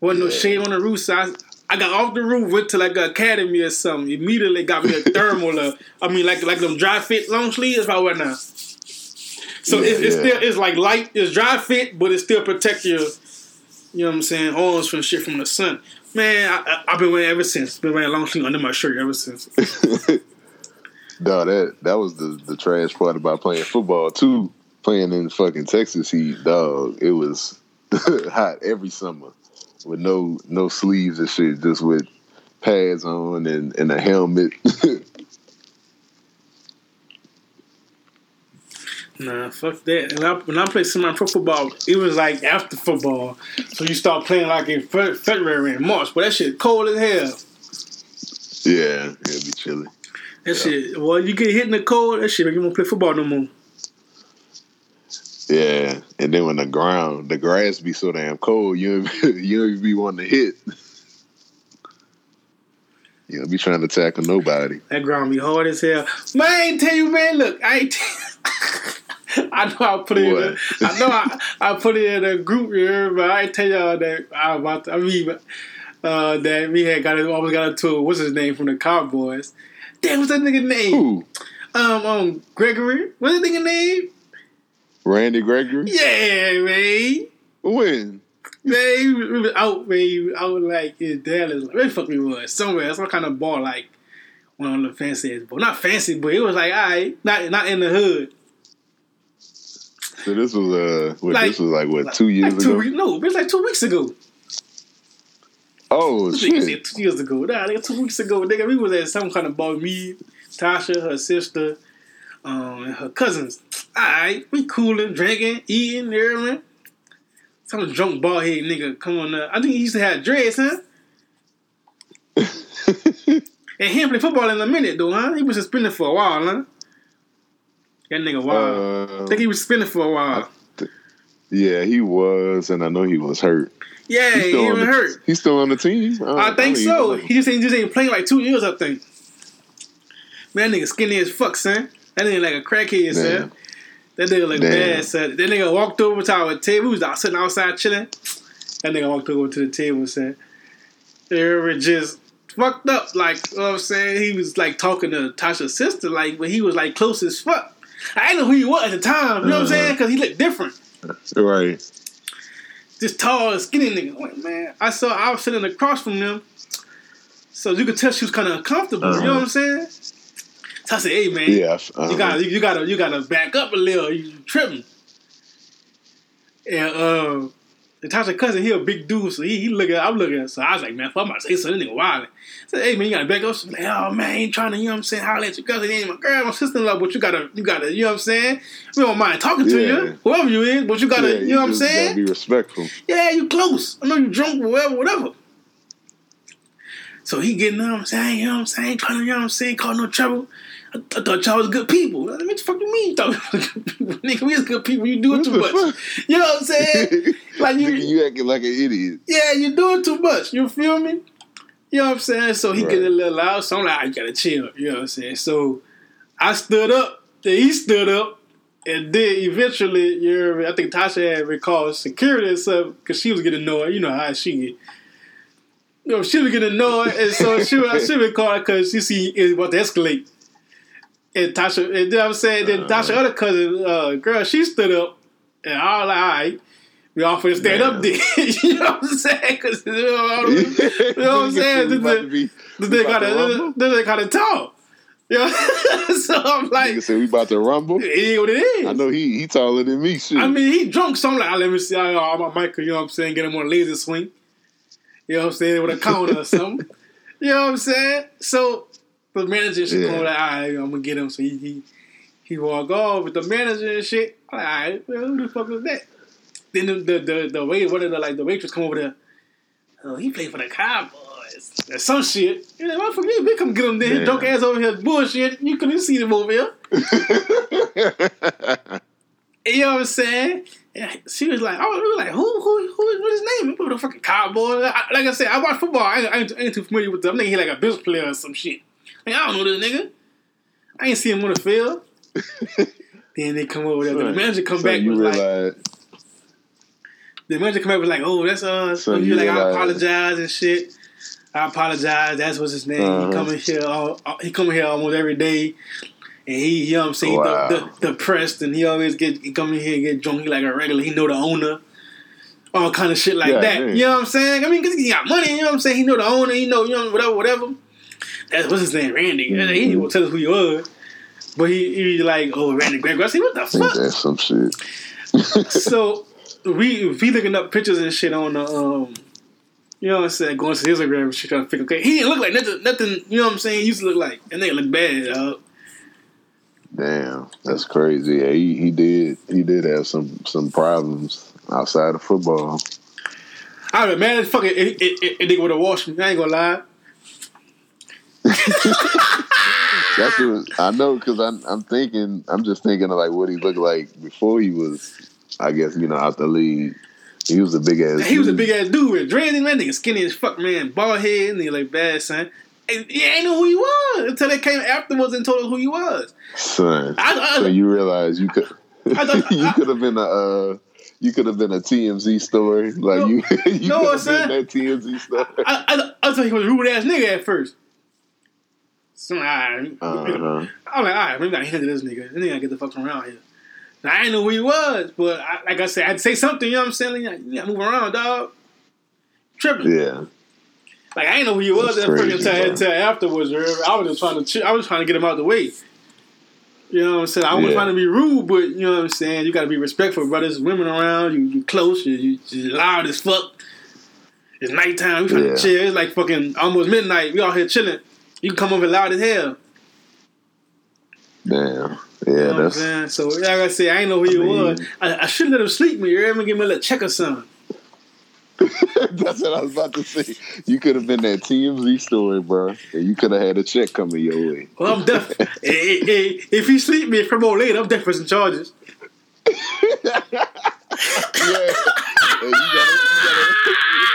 wasn't no shade on the roof, so I, I got off the roof, went to like an academy or something. Immediately got me a thermal. uh, I mean, like like them dry fit long sleeves, right what now. So Yeah, it's, it's yeah. still it's like light, it's dry fit, but it still protect your, you know what I'm saying, arms from shit from the sun. Man, I, I, I've been wearing ever since. Been wearing long sleeve under my shirt ever since. (laughs) Dog, that that was the the trash part about playing football too. Playing in fucking Texas heat, dog. It was (laughs) hot every summer with no no sleeves and shit, just with pads on and, and a helmet. (laughs) Nah, fuck that. And I, when I played semi pro football, it was like after football, so you start playing like in February and March. But that shit cold as hell. yeah, it'd be chilly. That shit. Well, you get hit in the cold. That shit make you want to play football no more. Yeah, and then when the ground, the grass be so damn cold, you don't- (laughs) you don't be wanting to hit. You don't be trying to tackle nobody. That ground be hard as hell. Man, I ain't tell you, man. Look, I ain't. (laughs) I know I put it. In a, I know I, I put it in a group here, but I ain't tell y'all that I about. To, I mean, uh, that we had got almost got into what's his name from the Cowboys. Damn, what's that nigga name? Who? Um, um, Gregory. What's that nigga name? Randy Gregory? Yeah, man. When? Man, he was, out, man. He was out like in Dallas. Where the fuck we was? Somewhere, some kind of bar, like one of the fanciest, but not fancy, but it was like, all right, not not in the hood. So this was uh, what, Like- this was like what two years Like two ago? no, it was like two weeks ago. Oh shit! said two years ago. Nah, nigga, two weeks ago, nigga, we was at some kind of bar. Me, Tasha, her sister, um, and her cousins. All right, we cooling, drinking, eating, everything. Some drunk bald head nigga come on. Uh, I think he used to have dreads, huh? (laughs) And he ain't play football in a minute though, huh? He was suspended for a while, huh? That nigga wild. I Uh, think he was suspended for a while. yeah, he was, and I know he was hurt. Yeah, He's he still, on even the, hurt. he's still on the team. don't- I think don't so. He just ain't just ain't playing like two years, I think. Man, that nigga skinny as fuck, son. That nigga like a crackhead, son. That nigga look bad, son. That nigga walked over to our table. We was out sitting outside chilling. That nigga walked over to the table, son. They were just fucked up. Like, you know what I'm saying? He was like talking to Tasha's sister, like, but he was like close as fuck. I didn't know who he was at the time, you know what I'm Uh-huh. saying? Because he looked different. Right. This tall, skinny nigga. Like, man, I saw, I was sitting across from them. So you could tell she was kind of uncomfortable, you know what I'm saying? So I said, hey, man. Yeah. uh, You gotta, you gotta, you gotta back up a little. You tripping. And uh, the Tasha cousin, he a big dude, so he, he looking. I'm looking. So I was like, man, if I'm about to say something, nigga wild. I said, hey man, you gotta back up. She's like, oh man, I ain't trying to, you know what I'm saying? Holler at your cousin, ain't my girl, my sister in law, but you gotta, you gotta, you know what I'm saying? We don't mind talking to Yeah. you, whoever you is, but you gotta, yeah, you know what I'm saying? Be respectful. Yeah, you close. I know you drunk, whatever, whatever. So he getting up, I'm saying, you know what I'm saying? Trying to, you know what I'm saying? Cause no trouble. I, I thought y'all was good people. I what the fuck you mean? You thought we was good people? (laughs) Nigga, we was good people. You doing too much. fuck? You know what I'm saying? (laughs) Like you, you acting like an idiot. yeah, you doing too much. You feel me? You know what I'm saying? So he Right. getting a little loud. So I'm like, I gotta chill. You know what I'm saying? So I stood up. Then he stood up. And then eventually, you know, I? I think Tasha had recalled security and stuff because she was getting annoyed. You know how she get. You know, she was getting annoyed, and so she was she was called because she see it about to escalate. And Tasha, and then I'm saying, then. Tasha, other cousin, uh, girl, she stood up, and I was like, all right, we all finna stand up there. (laughs) you know what I'm saying? Because you know, what I'm- you know what I'm (laughs) saying? This nigga- be- this nigga about kind to rumble? of, this nigga kind of tall. You know, (laughs) so I'm like, Nigga said we about to rumble. it is what it is. I know he he taller than me. Shit. I mean, he drunk, so I'm like, let me see how I'm my Michael, you know what I'm saying, get him on a laser swing. You know what I'm saying, with a counter or something. You know what I'm saying? So the manager should Yeah. come like, all right, I'm gonna get him. So he he, he walk off with the manager and shit. I'm like, all right, well, who the fuck was that? Then the the the, the wait, one of the like the waitress come over there. Oh, he played for the Cowboys. Or some shit. You know, what for me? We come get him there. His drunk ass over here bullshit. You couldn't see him over here. (laughs) You know what I'm saying? And she was like, oh, we were like, who, who, who, what's his name? Who the fucking cowboy? I, like I said, I watch football. I, ain't- I, ain't, I too familiar with them. I think he like a business player or some shit. Like, I don't know this nigga. I ain't see him on the field. (laughs) then they come over there. The manager come so back you was like, the manager come back was like, oh, that's uh. So So you like, I apologize and shit. I apologize. That's what's his name. Uh-huh. He coming here. All, all- he coming here almost every day. And he, you know what I'm saying, Wow. the, the, depressed, and he always get he come in here and get drunk. He like a regular. He know the owner, all kind of shit like Yeah, that. man. You know what I'm saying? I mean, cause he got money. You know what I'm saying? He know the owner. He know, you know, whatever, whatever. That's what's his name, Randy. Mm-hmm. He didn't tell us who he was, but he, he like, oh, Randy Gregory. I said, what the fuck? that's some shit. (laughs) so we we looking up pictures and shit on the um you know what I'm saying, going to Instagram and shit trying to figure okay. He didn't look like nothing nothing, you know what I'm saying, he used to look like and they look bad, dog. Damn, that's crazy. Yeah, he, he did he did have some some problems outside of football. I mean, man, fucking it, it, it, it nigga would have washed me. I ain't gonna lie. (laughs) That's what I know because I'm I'm thinking I'm just thinking of like what he looked like before he was, I guess you know out the league. He was a big ass. He was a big ass dude with dreads, man, nigga skinny as fuck, man, bald head, and he like bad son. And yeah, I ain't know who he was until they came afterwards and told us who he was. son. I, I, So you realize you could I (laughs) you could have been a uh, you could have been a TMZ story. Like (laughs) No, you, you have son. been that TMZ story. I, I, I thought he was a rude ass nigga at first. So I, Uh-huh. I'm like, all right, maybe I gotta handle this nigga. This nigga gotta get the fuck from around here. Now, I didn't know who he was, but I, like I said, I'd say something. You know what I'm saying? Like, you gotta move around, dog. Tripping. Yeah, Like I didn't know who he was That's at first crazy, until, afterwards. I was just trying to, I was trying to get him out the way. You know what I'm saying? I wasn't Yeah. trying to be rude, but you know what I'm saying. You got to be respectful, bro. There's women around. You, you close. You, you, you loud as fuck. It's nighttime. We trying Yeah. to chill. It's like fucking almost midnight. We all here chilling. You can come over loud as hell. damn. You Yeah, know what I'm that's? So like I said, I ain't know who he I mean- was. I, I should let him sleep me. You ever give me a little check or something? (laughs) that's what I was about to say. You could have been that TMZ story, bro, and you could have had a check coming your way. Well, I'm def. (laughs) Eh, if he sleep me from old later, I'm def for some charges. (laughs) Yeah, you, gotta,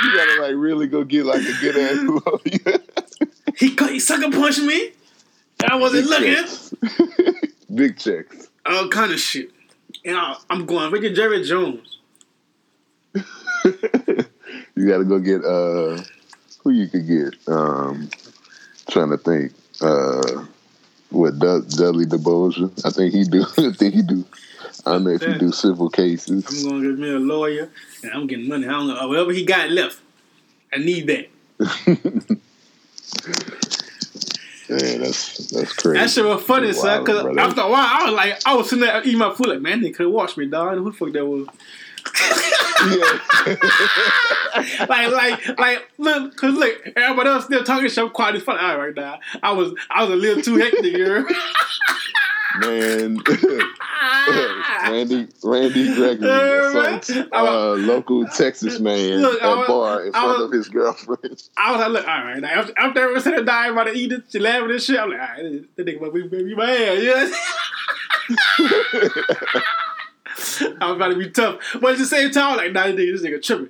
you, gotta, like really go get like a good ass. He cut, he sucker punched me. I wasn't looking. Big checks. All kind of shit. And I, I'm going to Jerry Jones. You gotta go get uh who you could get. Um trying to think. Uh what Dud- Dudley DeBosier. (laughs) I think he do I think he do I know if he do civil cases. I'm gonna get me a lawyer, and I'm getting money. I don't know whatever he got left. I need that. (laughs) Man, that's that's crazy. That shit was funny, son. Cause after a while, I was like, I was sitting there eating my food, like, man, they could have watched me, dog. Who the fuck that was? (laughs) like, like, like, look, cause look, everybody else still talking. I'm quiet as fuck right now. I was, I was a little too hectic, you? Man (laughs) Randy Randy Gregory man. uh, local Texas man Look, at was- bar in front was- of his girlfriend. I was like, look, all right. Now, after, everyone said dying about to eat it, she laughing and shit. I'm like, all right, that nigga about to be my ass, (laughs) (laughs) I was about to be tough, but at the same time, like, nah, this nigga, this nigga tripping.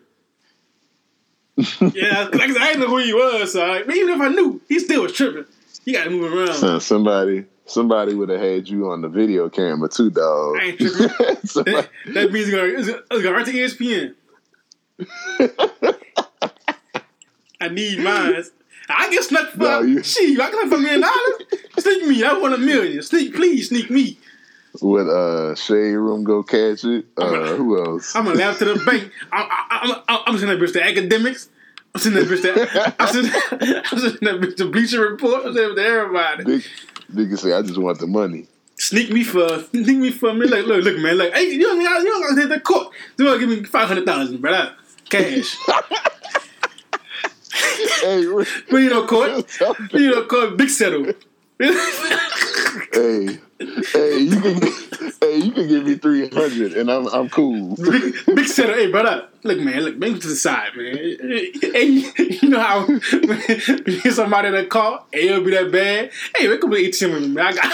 yeah, cause (laughs) like I said, I didn't know who he was, so like, even if I knew, he still was tripping. He got to move around. Somebody somebody would have had you on the video camera too, dog. I ain't tripping. (laughs) That, that means it's gonna, it's gonna, it's gonna right to ESPN. I need mine. I get snuck for No, you- shit. I can for a million dollars. Sneak me. I want a million. Sneak, please, sneak me. Would uh Shade Room go catch it? Uh, who else? I'm gonna laugh to the bank. I, I, I'm, I'm sending that bitch to academics. I'm sending that bitch to. (laughs) I'm sending, (laughs) I'm sending that bitch to Bleacher Report. I'm sending it to everybody. Big nigga say I just want the money. Sneak me for, sneak me for me. Like, look, look, man. Like, hey, you don't, you don't gotta take the court. You gotta give me five hundred thousand, brother. Cash. (laughs) hey, But you know, court. You know, court. Big settle. Hey, hey, you can hey, you can give me three hundred and I'm I'm cool. big, big settle. Hey, brother. Look, man. Look, bring it to the side, man. Hey, (laughs) you know how when (laughs) you get somebody in a car, hey, it'll be that bad. Hey, we could be ATM with me, man. I got.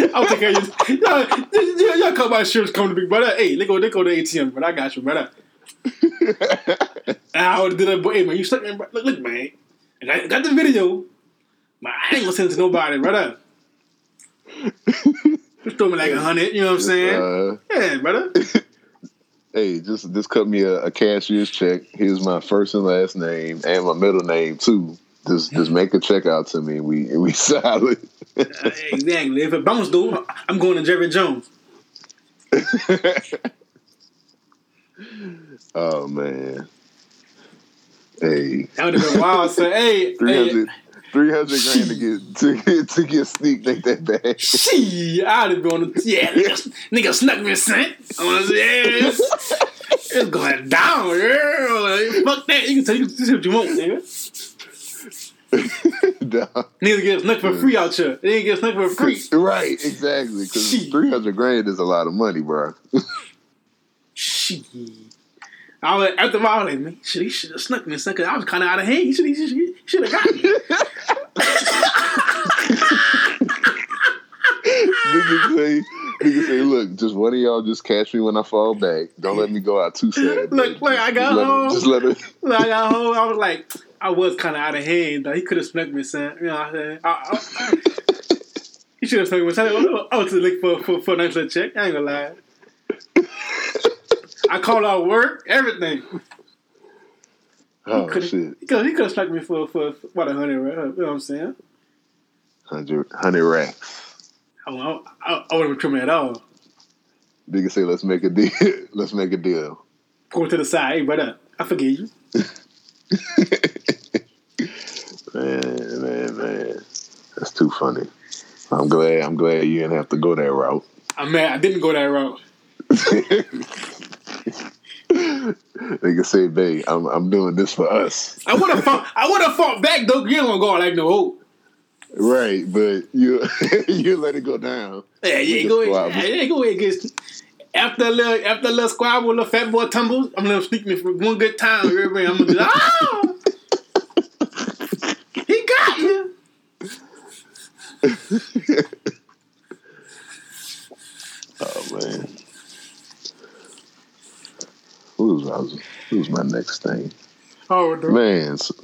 (laughs) I'll take care of you. Y'all, y'all, y'all come my insurance company, big brother. Hey, they go, they go to ATM, but I got you, brother. I would do that, but hey, man, you stuck bro. Look, look, man. I got the video, but I ain't gonna send it to nobody, brother. (laughs) Just throw me like a hundred, you know what I'm saying? Uh, yeah, brother. (laughs) hey, just just cut me a, a cashier's check. Here's my first and last name and my middle name too. Just just make a check out to me. We we (laughs) solid. Uh, exactly. If it bounce though, I'm going to Jerry Jones. oh man. Hey, That would have been wild. So hey, 300, hey 300 grand to get to get to get sneaked ain't that bad. she, I'd have the yeah, nigga, (laughs) nigga snuck me a cent. I want to say, yeah, it's, going down, yeah. Like, fuck that. You can tell you can say what you want, nigga. (laughs) Niggas get snuck for free out here. They ain't get snuck for free. right, exactly. Because Shit. 300 grand is a lot of money, bro. (laughs) Shit. I was after a while, I like, man, shit, he should have snuck me, son, 'cause I was kind of out of hand. He should, he should, he should have got me. niggas say, niggas say, look, just one of y'all just catch me when I fall back. Don't let me go out too sad. (laughs) Look, look, I got home. just let him. Like, (laughs) I got home, I was like, I was kind of out of hand. Though. He could have snuck me, son. You know what I'm saying? I, I, (laughs) he should have told me. I I was to look for for for a nice little check. I ain't gonna lie. I called out work, everything. Oh Could've- shit, He could he have struck me for for, for about a hundred. You know what I'm saying? hundred hundred racks. Oh, I, I, I, I wouldn't trim me at all. Nigga say, let's make a deal. (laughs) let's make a deal. Go to the side, hey brother, I forgive you. (laughs) Man, man, man, that's too funny. I'm glad. I'm glad you didn't have to go that route. I'm mad. I didn't go that route. (laughs) Nigga say, babe, I'm I'm doing this for us. I would have fought. I would have fought back though. You don't go like no hope. Right, but you (laughs) you let it go down. Yeah, yeah, go ahead. Yeah, go ahead. Get, after a little, after a little squabble, little fat boy tumbles. I'm gonna sneak me for one good time. Everybody, I'm gonna be like, oh, (laughs) he got you. (laughs) Oh man, who's was who's my next thing? Oh, Man, so,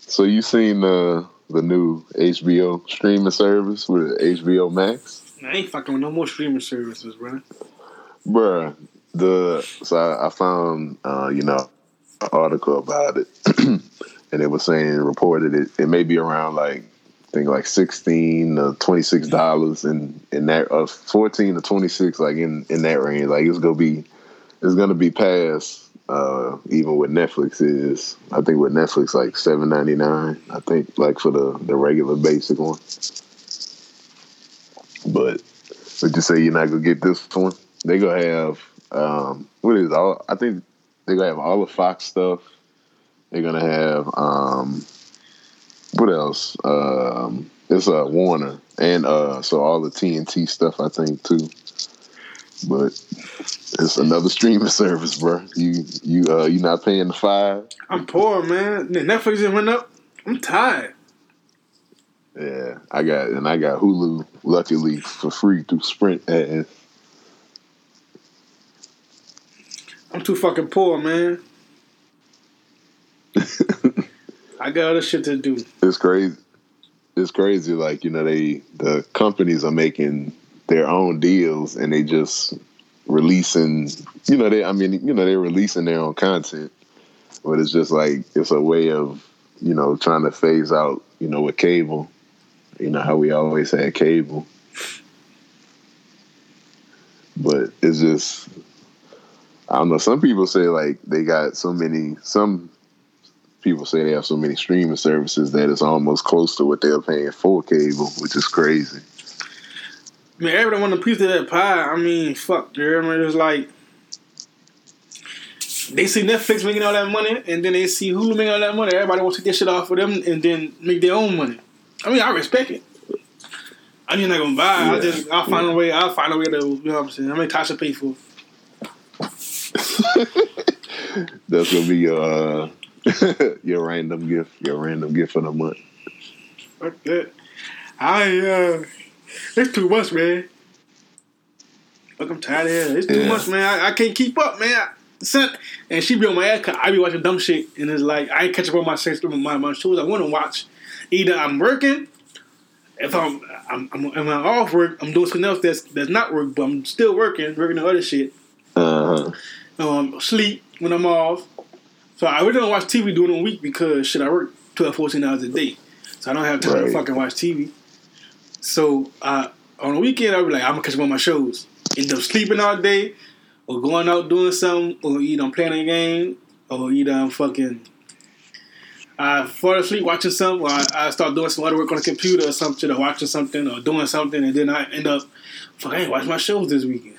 so you seen the the new HBO streaming service with HBO Max? I ain't fucking with no more streaming services, bro. Bruh, the so I, I found uh, you know an article about it, (clears throat) and it was saying reported it it may be around like I think like sixteen to twenty six dollars in in that uh, fourteen to twenty six like in in that range like it's gonna be it's gonna be past uh, even what Netflix is. I think with Netflix like seven ninety nine. I think like for the the regular basic one. But would you say you're not gonna get this one? They gonna have um, what is all? I think they gonna have all the Fox stuff. They're gonna have um, what else? Um, it's uh, Warner and uh, so all the TNT stuff. I think too. But it's another streaming service, bro. You you uh you not paying the five? I'm poor, man. Netflix just went up. I'm tired. Yeah, I got and I got Hulu luckily for free through Sprint ads. I'm too fucking poor, man. (laughs) I got other shit to do. it's crazy. It's crazy. Like you know, they the companies are making their own deals and they just releasing. You know, they. I mean, you know, they're releasing their own content, but it's just like it's a way of you know trying to phase out. You know, with cable. You know how we always had cable, but it's just. I don't know. Some people say like they got so many. Some people say they have so many streaming services that it's almost close to what they're paying for cable, which is crazy. I mean, everyone want a piece of that pie. I mean, fuck, you know, it's like they see Netflix making all that money, and then they see Hulu making all that money. Everybody wants to get shit off of them, and then make their own money. I mean, I respect it. I'm just not gonna buy. I just I'll find a way. I'll find a way to you know what I'm saying. I mean, Tasha pay for. (laughs) That's gonna be your uh, (laughs) your random gift, your random gift for the month. Fuck that. I uh, it's too much, man. Look, I'm tired of it. It's too Yeah. much, man. I, I can't keep up, man. I, son, and she be on my ass. 'cause I be watching dumb shit, and it's like I ain't catch up on my sex my my shows. I want to watch. Either I'm working. If I'm I'm, I'm, I'm off work, I'm doing something else that's that's not work, but I'm still working, working on other shit. Uh huh. Um, sleep when I'm off. So I really don't watch TV during the week because shit, I work 12, 14 hours a day. So I don't have time to fucking watch TV. So uh, on the weekend, I'll be like, I'm gonna catch up on my shows. End up sleeping all day, or going out doing something, or either I'm playing a game, or either I'm fucking. I fall asleep watching something, or I, I start doing some other work on the computer or something, or watching something, or doing something, and then I end up, fuck, I ain't watch my shows this weekend.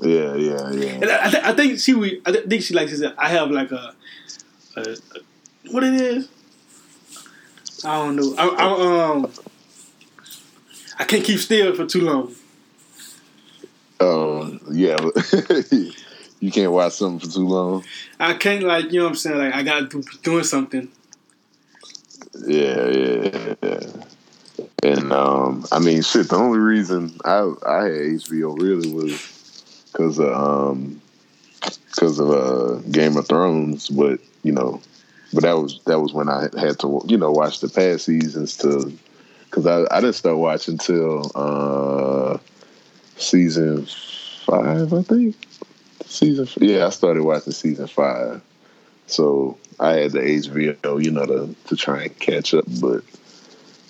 Yeah, yeah, yeah. And I, I, th- I think she. I think she likes this. I have like a, a, a what it is. I don't know. I, I um. I can't keep still for too long. Um, yeah. (laughs) you can't watch something for too long. I can't like you know what I'm saying. Like I gotta do doing something. Yeah, yeah, yeah. And um, I mean, shit. The only reason I I had HBO really was because of um, because of uh, Game of Thrones. But you know, but that was that was when I had to you know watch the past seasons to because I I didn't start watching till uh, season five, I think. Season yeah, I started watching season five, so I had the HBO, you know, to to try and catch up. But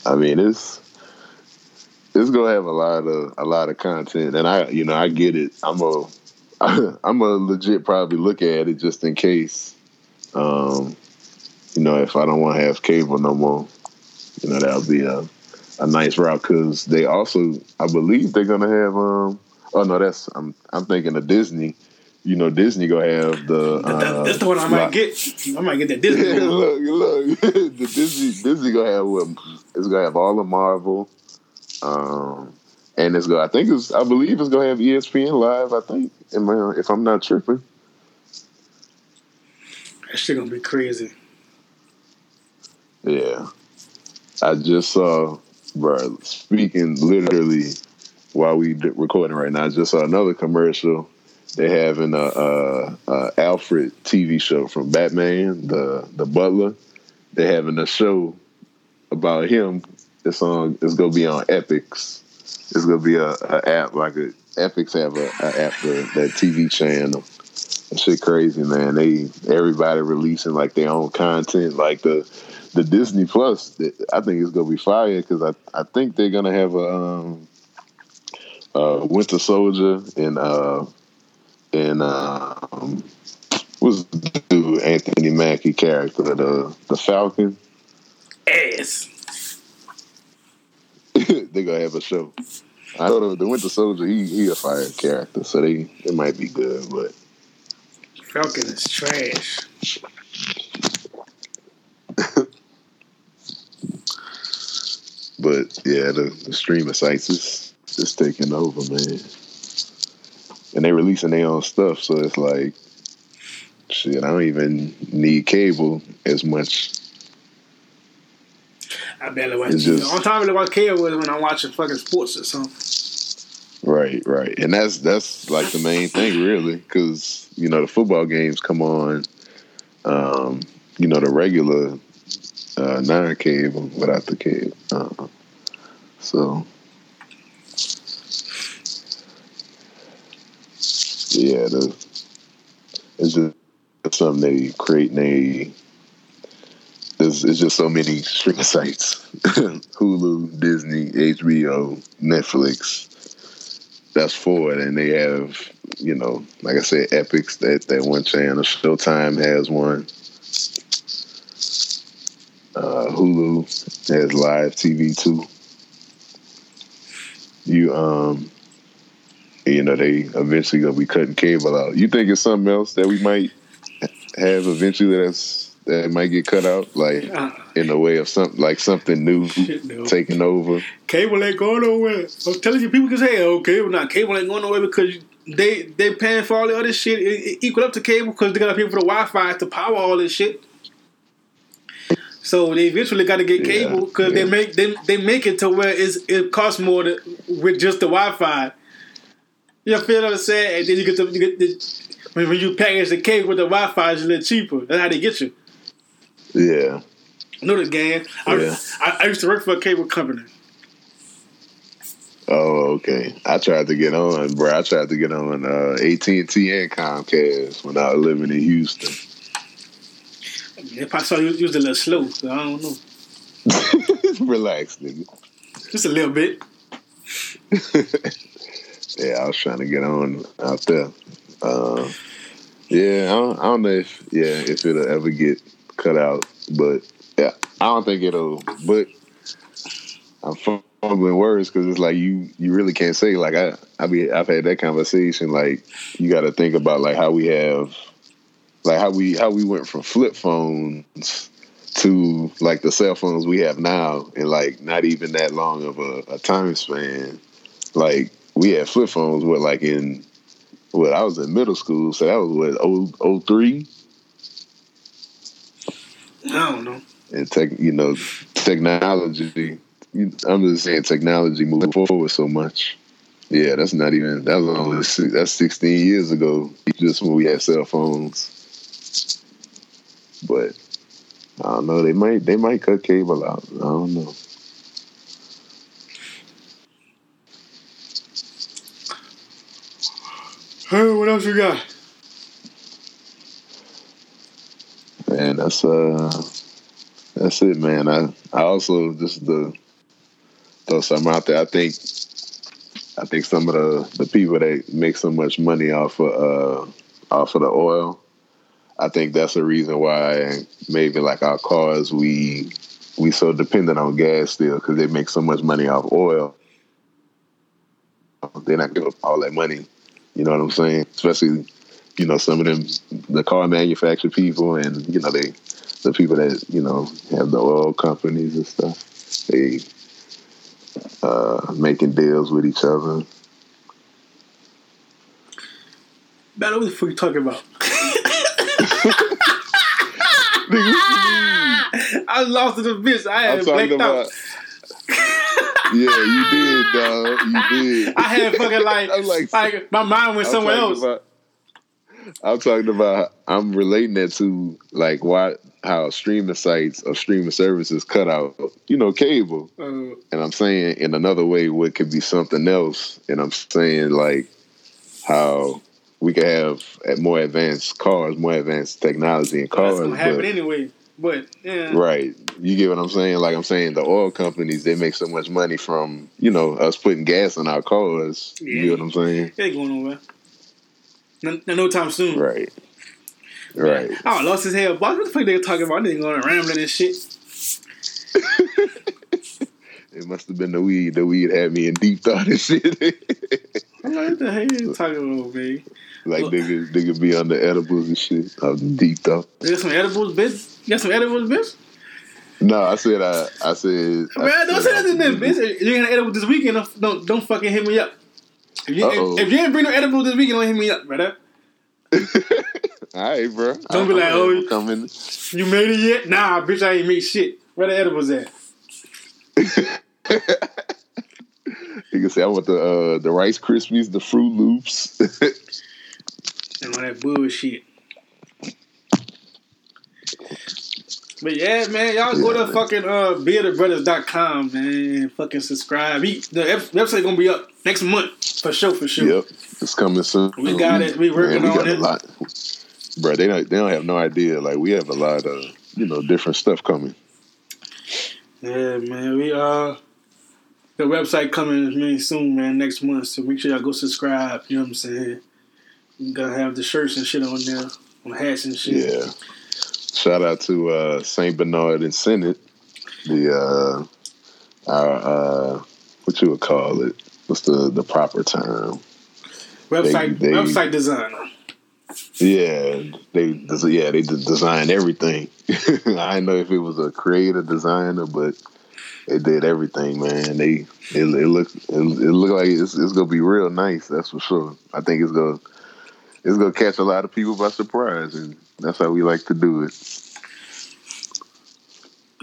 I mean, it's it's gonna have a lot of a lot of content, and I you know I get it. I'm a (laughs) I'm a legit probably look at it just in case. Um, you know, if I don't want to have cable no more, you know, that'll be a a nice route because they also, I believe, they're gonna have. Um, oh no, that's I'm I'm thinking of Disney. You know, Disney gonna have the. Uh, that's the one I might get. I might get that Disney. (laughs) Look, look, (laughs) the Disney Disney gonna have what? It's gonna have all the Marvel. Um, and it's gonna. I think it's. I believe it's gonna have ESPN live. I think, if I'm not tripping. That shit gonna be crazy. Yeah, I just saw, bro. Speaking literally, while we recording right now, I just saw another commercial. They having a, Alfred TV show from Batman, the the Butler. They having a show about him. It's song is gonna be on Epix. It's gonna be a, a app like a Epix have a, a app for that TV channel. Shit crazy, man. They everybody releasing like their own content, like the the Disney Plus. I think it's gonna be fire because I I think they're gonna have a um, uh, Winter Soldier and uh and um what's the dude Anthony Mackie character the the Falcon. Ass. (laughs) they're gonna have a show. I don't know the, the Winter Soldier, he he a fire character, so they it might be good, but Falcon is trash. but yeah, the, the streaming sites is just taking over, man. And they releasing their own stuff, so it's like shit, I don't even need cable as much I barely watch. Just, the only time I really watch cable is when I'm watching fucking sports or something. Right, right, and that's that's like the main thing, really, because you know the football games come on, um, you know the regular uh, non-cable without the cable, uh, so. Yeah, the it's just something they create they there's, there's just so many streaming (laughs) sites. (laughs) Hulu, Disney, HBO, Netflix. That's four. And they have, you know, like I said, Epix that, that one channel. Showtime has one. Uh, Hulu has live TV too. You, um, you know, they eventually gonna be cutting cable out. You think it's something else that we might have eventually that's that might get cut out, like in the way of something like something new (laughs) no. taking over. Cable ain't going nowhere. I'm telling you, people can say, "Oh, cable not cable ain't going nowhere," because they they paying for all the other shit. It, it equal up to cable because they got to pay for the Wi-Fi to power all this shit. So they eventually got to get cable because yeah, yeah. they make they, they make it to where it's, it costs more to, with just the Wi-Fi. You feel what I'm saying? And then you get the, you get the when you package the cable with the Wi-Fi, it's a little cheaper. That's how they get you. Yeah. I know the game. I, yeah. I, I used to work for a cable company. Oh, okay. I tried to get on, bro. I tried to get on uh, AT and T and Comcast when I was living in Houston. They probably saw you, you was a little slow, so I don't know. (laughs) Relax, nigga. Just a little bit. (laughs) yeah, I was trying to get on out there. Uh, yeah, I don't, I don't know if yeah if it'll ever get cut out. But yeah, I don't think it'll. But I'm fumbling words because it's like you you really can't say like I I be I've had that conversation like you got to think about like how we have like how we how we went from flip phones to like the cell phones we have now and like not even that long of a, a time span like we had flip phones what like in what I was in middle school so that was what oh oh three I don't know. And tech, you know, technology. I'm just saying, technology moving forward so much. Yeah, that's not even that was only that's 16 years ago, just when we had cell phones. But I don't know. They might they might cut cable out. I don't know. Hey, what else you got? Man, that's uh, that's it, man. I I also just the throw something out there. I think I think some of the the people that make so much money off of uh off of the oil, I think that's the reason why maybe like our cars we we so dependent on gas still because they make so much money off oil. They're not giving all that money. You know what I'm saying? Especially, you know, some of them the car manufacturer people and you know they the people that you know have the oil companies and stuff. They uh, making deals with each other. Man, what the fuck you talking about? (laughs) I lost in the bitch. I had about. out. yeah, you did, dog. You (laughs) did. I had fucking like, like, like- my mind went I'm somewhere else. about- I'm talking about. I'm relating that to like why how streaming sites or streaming services cut out, you know, cable. Uh, And I'm saying in another way, what could be something else. And I'm saying like how we could have more advanced cars, more advanced technology in cars. that's gonna happen but- anyway. But yeah, Right. You get what I'm saying? Like I'm saying the oil companies, they make so much money from, you know, us putting gas in our cars. Yeah. You get what I'm saying? ain't going nowhere. No, no, time soon. Right. Right. I lost his hair. What the fuck they talking about? I didn't going rambling and shit. (laughs) It must have been the weed. The weed had me in deep thought and shit. I'm (laughs) like, what the hell you (laughs) talking about, man? like niggas, niggas be on the edibles and shit. I'm deep thought. You got some edibles, bitch? You got some edibles, bitch? No, I said I I said I Man, don't said say nothing bitch. You ain't got edibles this weekend, don't, don't, don't fucking hit me up. If you, if, if you ain't bring no edibles this weekend, don't hit me up, brother. (laughs) All right, bro. Don't be like, oh, coming. You made it yet? Nah, bitch, I ain't made shit. Where the edibles at? (laughs) You can say I want the uh, the Rice Krispies, the Fruit Loops. (laughs) And all that bullshit. But yeah, man, y'all go to fucking uh beardedbrothers.com, man, fucking subscribe. We, the website gonna be up next month for sure, for sure. Yep, it's coming soon. We got it. We working we on it. A lot. Bro, they don't they don't have no idea. Like we have a lot of you know different stuff coming. Yeah, man, we uh the website coming really soon, man, next month. So make sure y'all go subscribe. You know what I'm saying? We gotta have the shirts and shit on there, on hats and shit. Yeah. Shout out to uh, Saint Bernard and Senate. The uh, our uh, what you would call it? What's the the proper term? Website They- they- website designer. Yeah, they yeah they de- design everything. (laughs) I know if it was a creative designer, but they did everything, man. They it, it look it, it look like it's, it's gonna be real nice. That's for sure. I think it's gonna it's gonna catch a lot of people by surprise, and that's how we like to do it.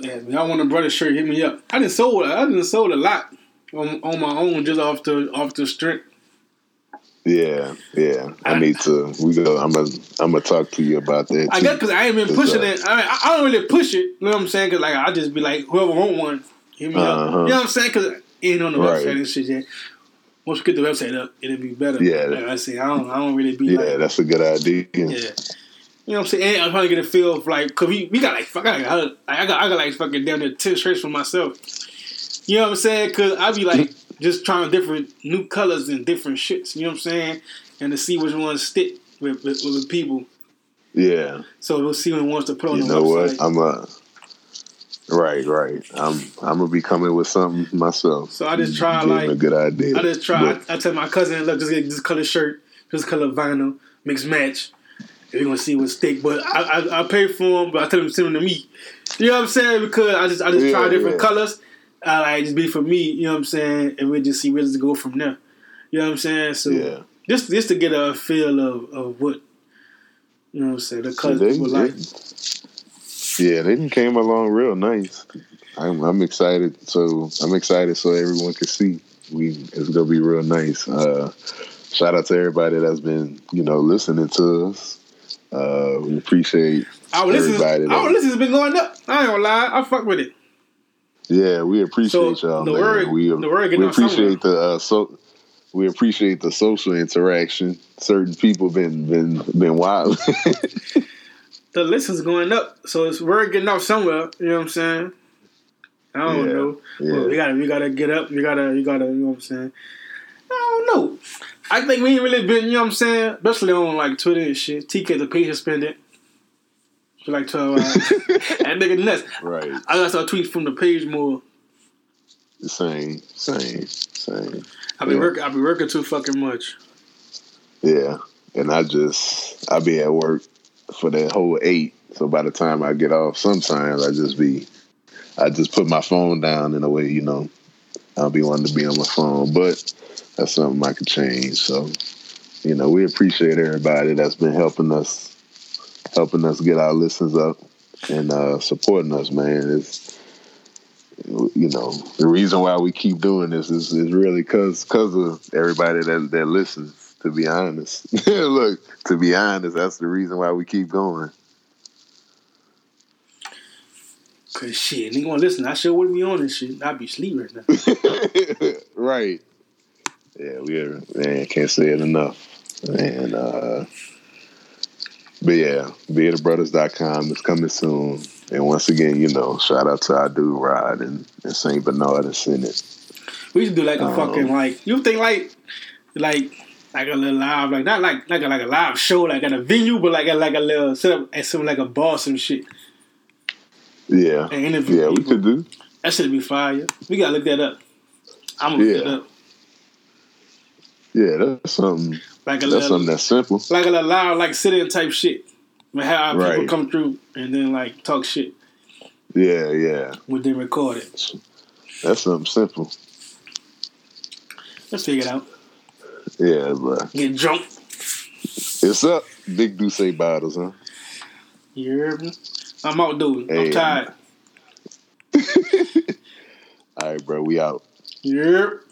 Yeah, y'all want a brother shirt, hit me up. I didn't sold I didn't sold a lot on on my own just off the off the strength. Yeah, yeah. I need to. We go. I'm gonna. I'm gonna talk to you about that. I too. guess because I ain't been pushing uh, it. I, mean, I I don't really push it. You know what I'm saying? Because like I just be like, whoever want one, hit me up. Uh-huh. You know what I'm saying? Because ain't on the Right. website and shit yet. Once we get the website up, it'll be better. Yeah. like I say, I don't, I don't really be Yeah, like, that's a good idea. yeah. You know what I'm saying? And I'm trying to get a feel of like, cause we, we got like, fuck, I got, I got, I got like fucking down there ten shirts for myself. You know what I'm saying? Cause I be like just trying different new colors and different shits. You know what I'm saying? And to see which ones stick with with, with people. Yeah. So we'll see what wants to put on You the know website. what? I'm a. Right, right. I'm. I'm gonna be coming with something myself. So I just try, You gave me like- a good idea. I just try. But- I, I tell my cousin, look, just get this color shirt, this color vinyl, mix match. We're gonna see what stick. But I, I I pay for them, but I tell them send them to me. You know what I'm saying? Because I just I just try different yeah. colors. I like just be for me. You know what I'm saying? And we just see where to go from there. You know what I'm saying? So yeah. just just to get a feel of, of what you know what I'm saying the So colors they, people like. Yeah, they came along real nice. I'm, I'm excited. So I'm excited so everyone can see. We it's gonna be real nice. Uh, shout out to everybody that's been you know listening to us. Uh, we appreciate Our everybody. that- our listeners been going up. I ain't gonna lie, I fuck with it. Yeah, we appreciate So, y'all, the man. word- we the word we out somewhere. appreciate the uh, so we appreciate the social interaction. Certain people been been been wild. (laughs) the listens going up, so it's word getting off somewhere. You know what I'm saying? I don't Yeah, know. yeah. Well, we gotta we gotta get up. We gotta you gotta you know what I'm saying. I don't know. I think we ain't really been you know what I'm saying, especially on like Twitter and shit. TK the page suspended for like twelve hours. (laughs) that nigga nuts. right. I got some tweets from the page more. Same, same, same. I be Yeah. working. I be working too fucking much. Yeah. And I just I be at work for that whole eight. So by the time I get off, sometimes I just be I just put my phone down in a way, you know, I'll be wanting to be on my phone. But that's something I could change. So, you know, we appreciate everybody that's been helping us helping us get our listens up and uh supporting us, man. It's you know, the reason why we keep doing this is, is really cause cause of everybody that that listens, to be honest. (laughs) Look, to be honest, that's the reason why we keep going. Cause shit, nigga wanna listen. I sure wouldn't be on this shit. I'd be sleeping right now. (laughs) right. Yeah, we are man, can't say it enough. And uh but yeah, beardbrothers.com is coming soon. And once again, you know, shout out to our dude Rod and, and St. Bernard and Senate. We should do like a Um, fucking like you think like like like a little live like not like like a like a live show like at a venue but like a like a little set up at some like a bar some shit Yeah. and interview Yeah, we could do. That should be fire. We gotta look that up. I'm gonna look Yeah. it up. Yeah, that's something Like a that's little something that's simple. like a little live like sit in type shit. We have people Right. come through and then like talk shit Yeah, yeah. when they record it. That's something simple. Let's figure it out. Yeah, but Get drunk. it's up. Big Duce bottles, huh? You heard me? I'm out, dude. Hey, I'm tired. (laughs) All right, bro. We out. Heard?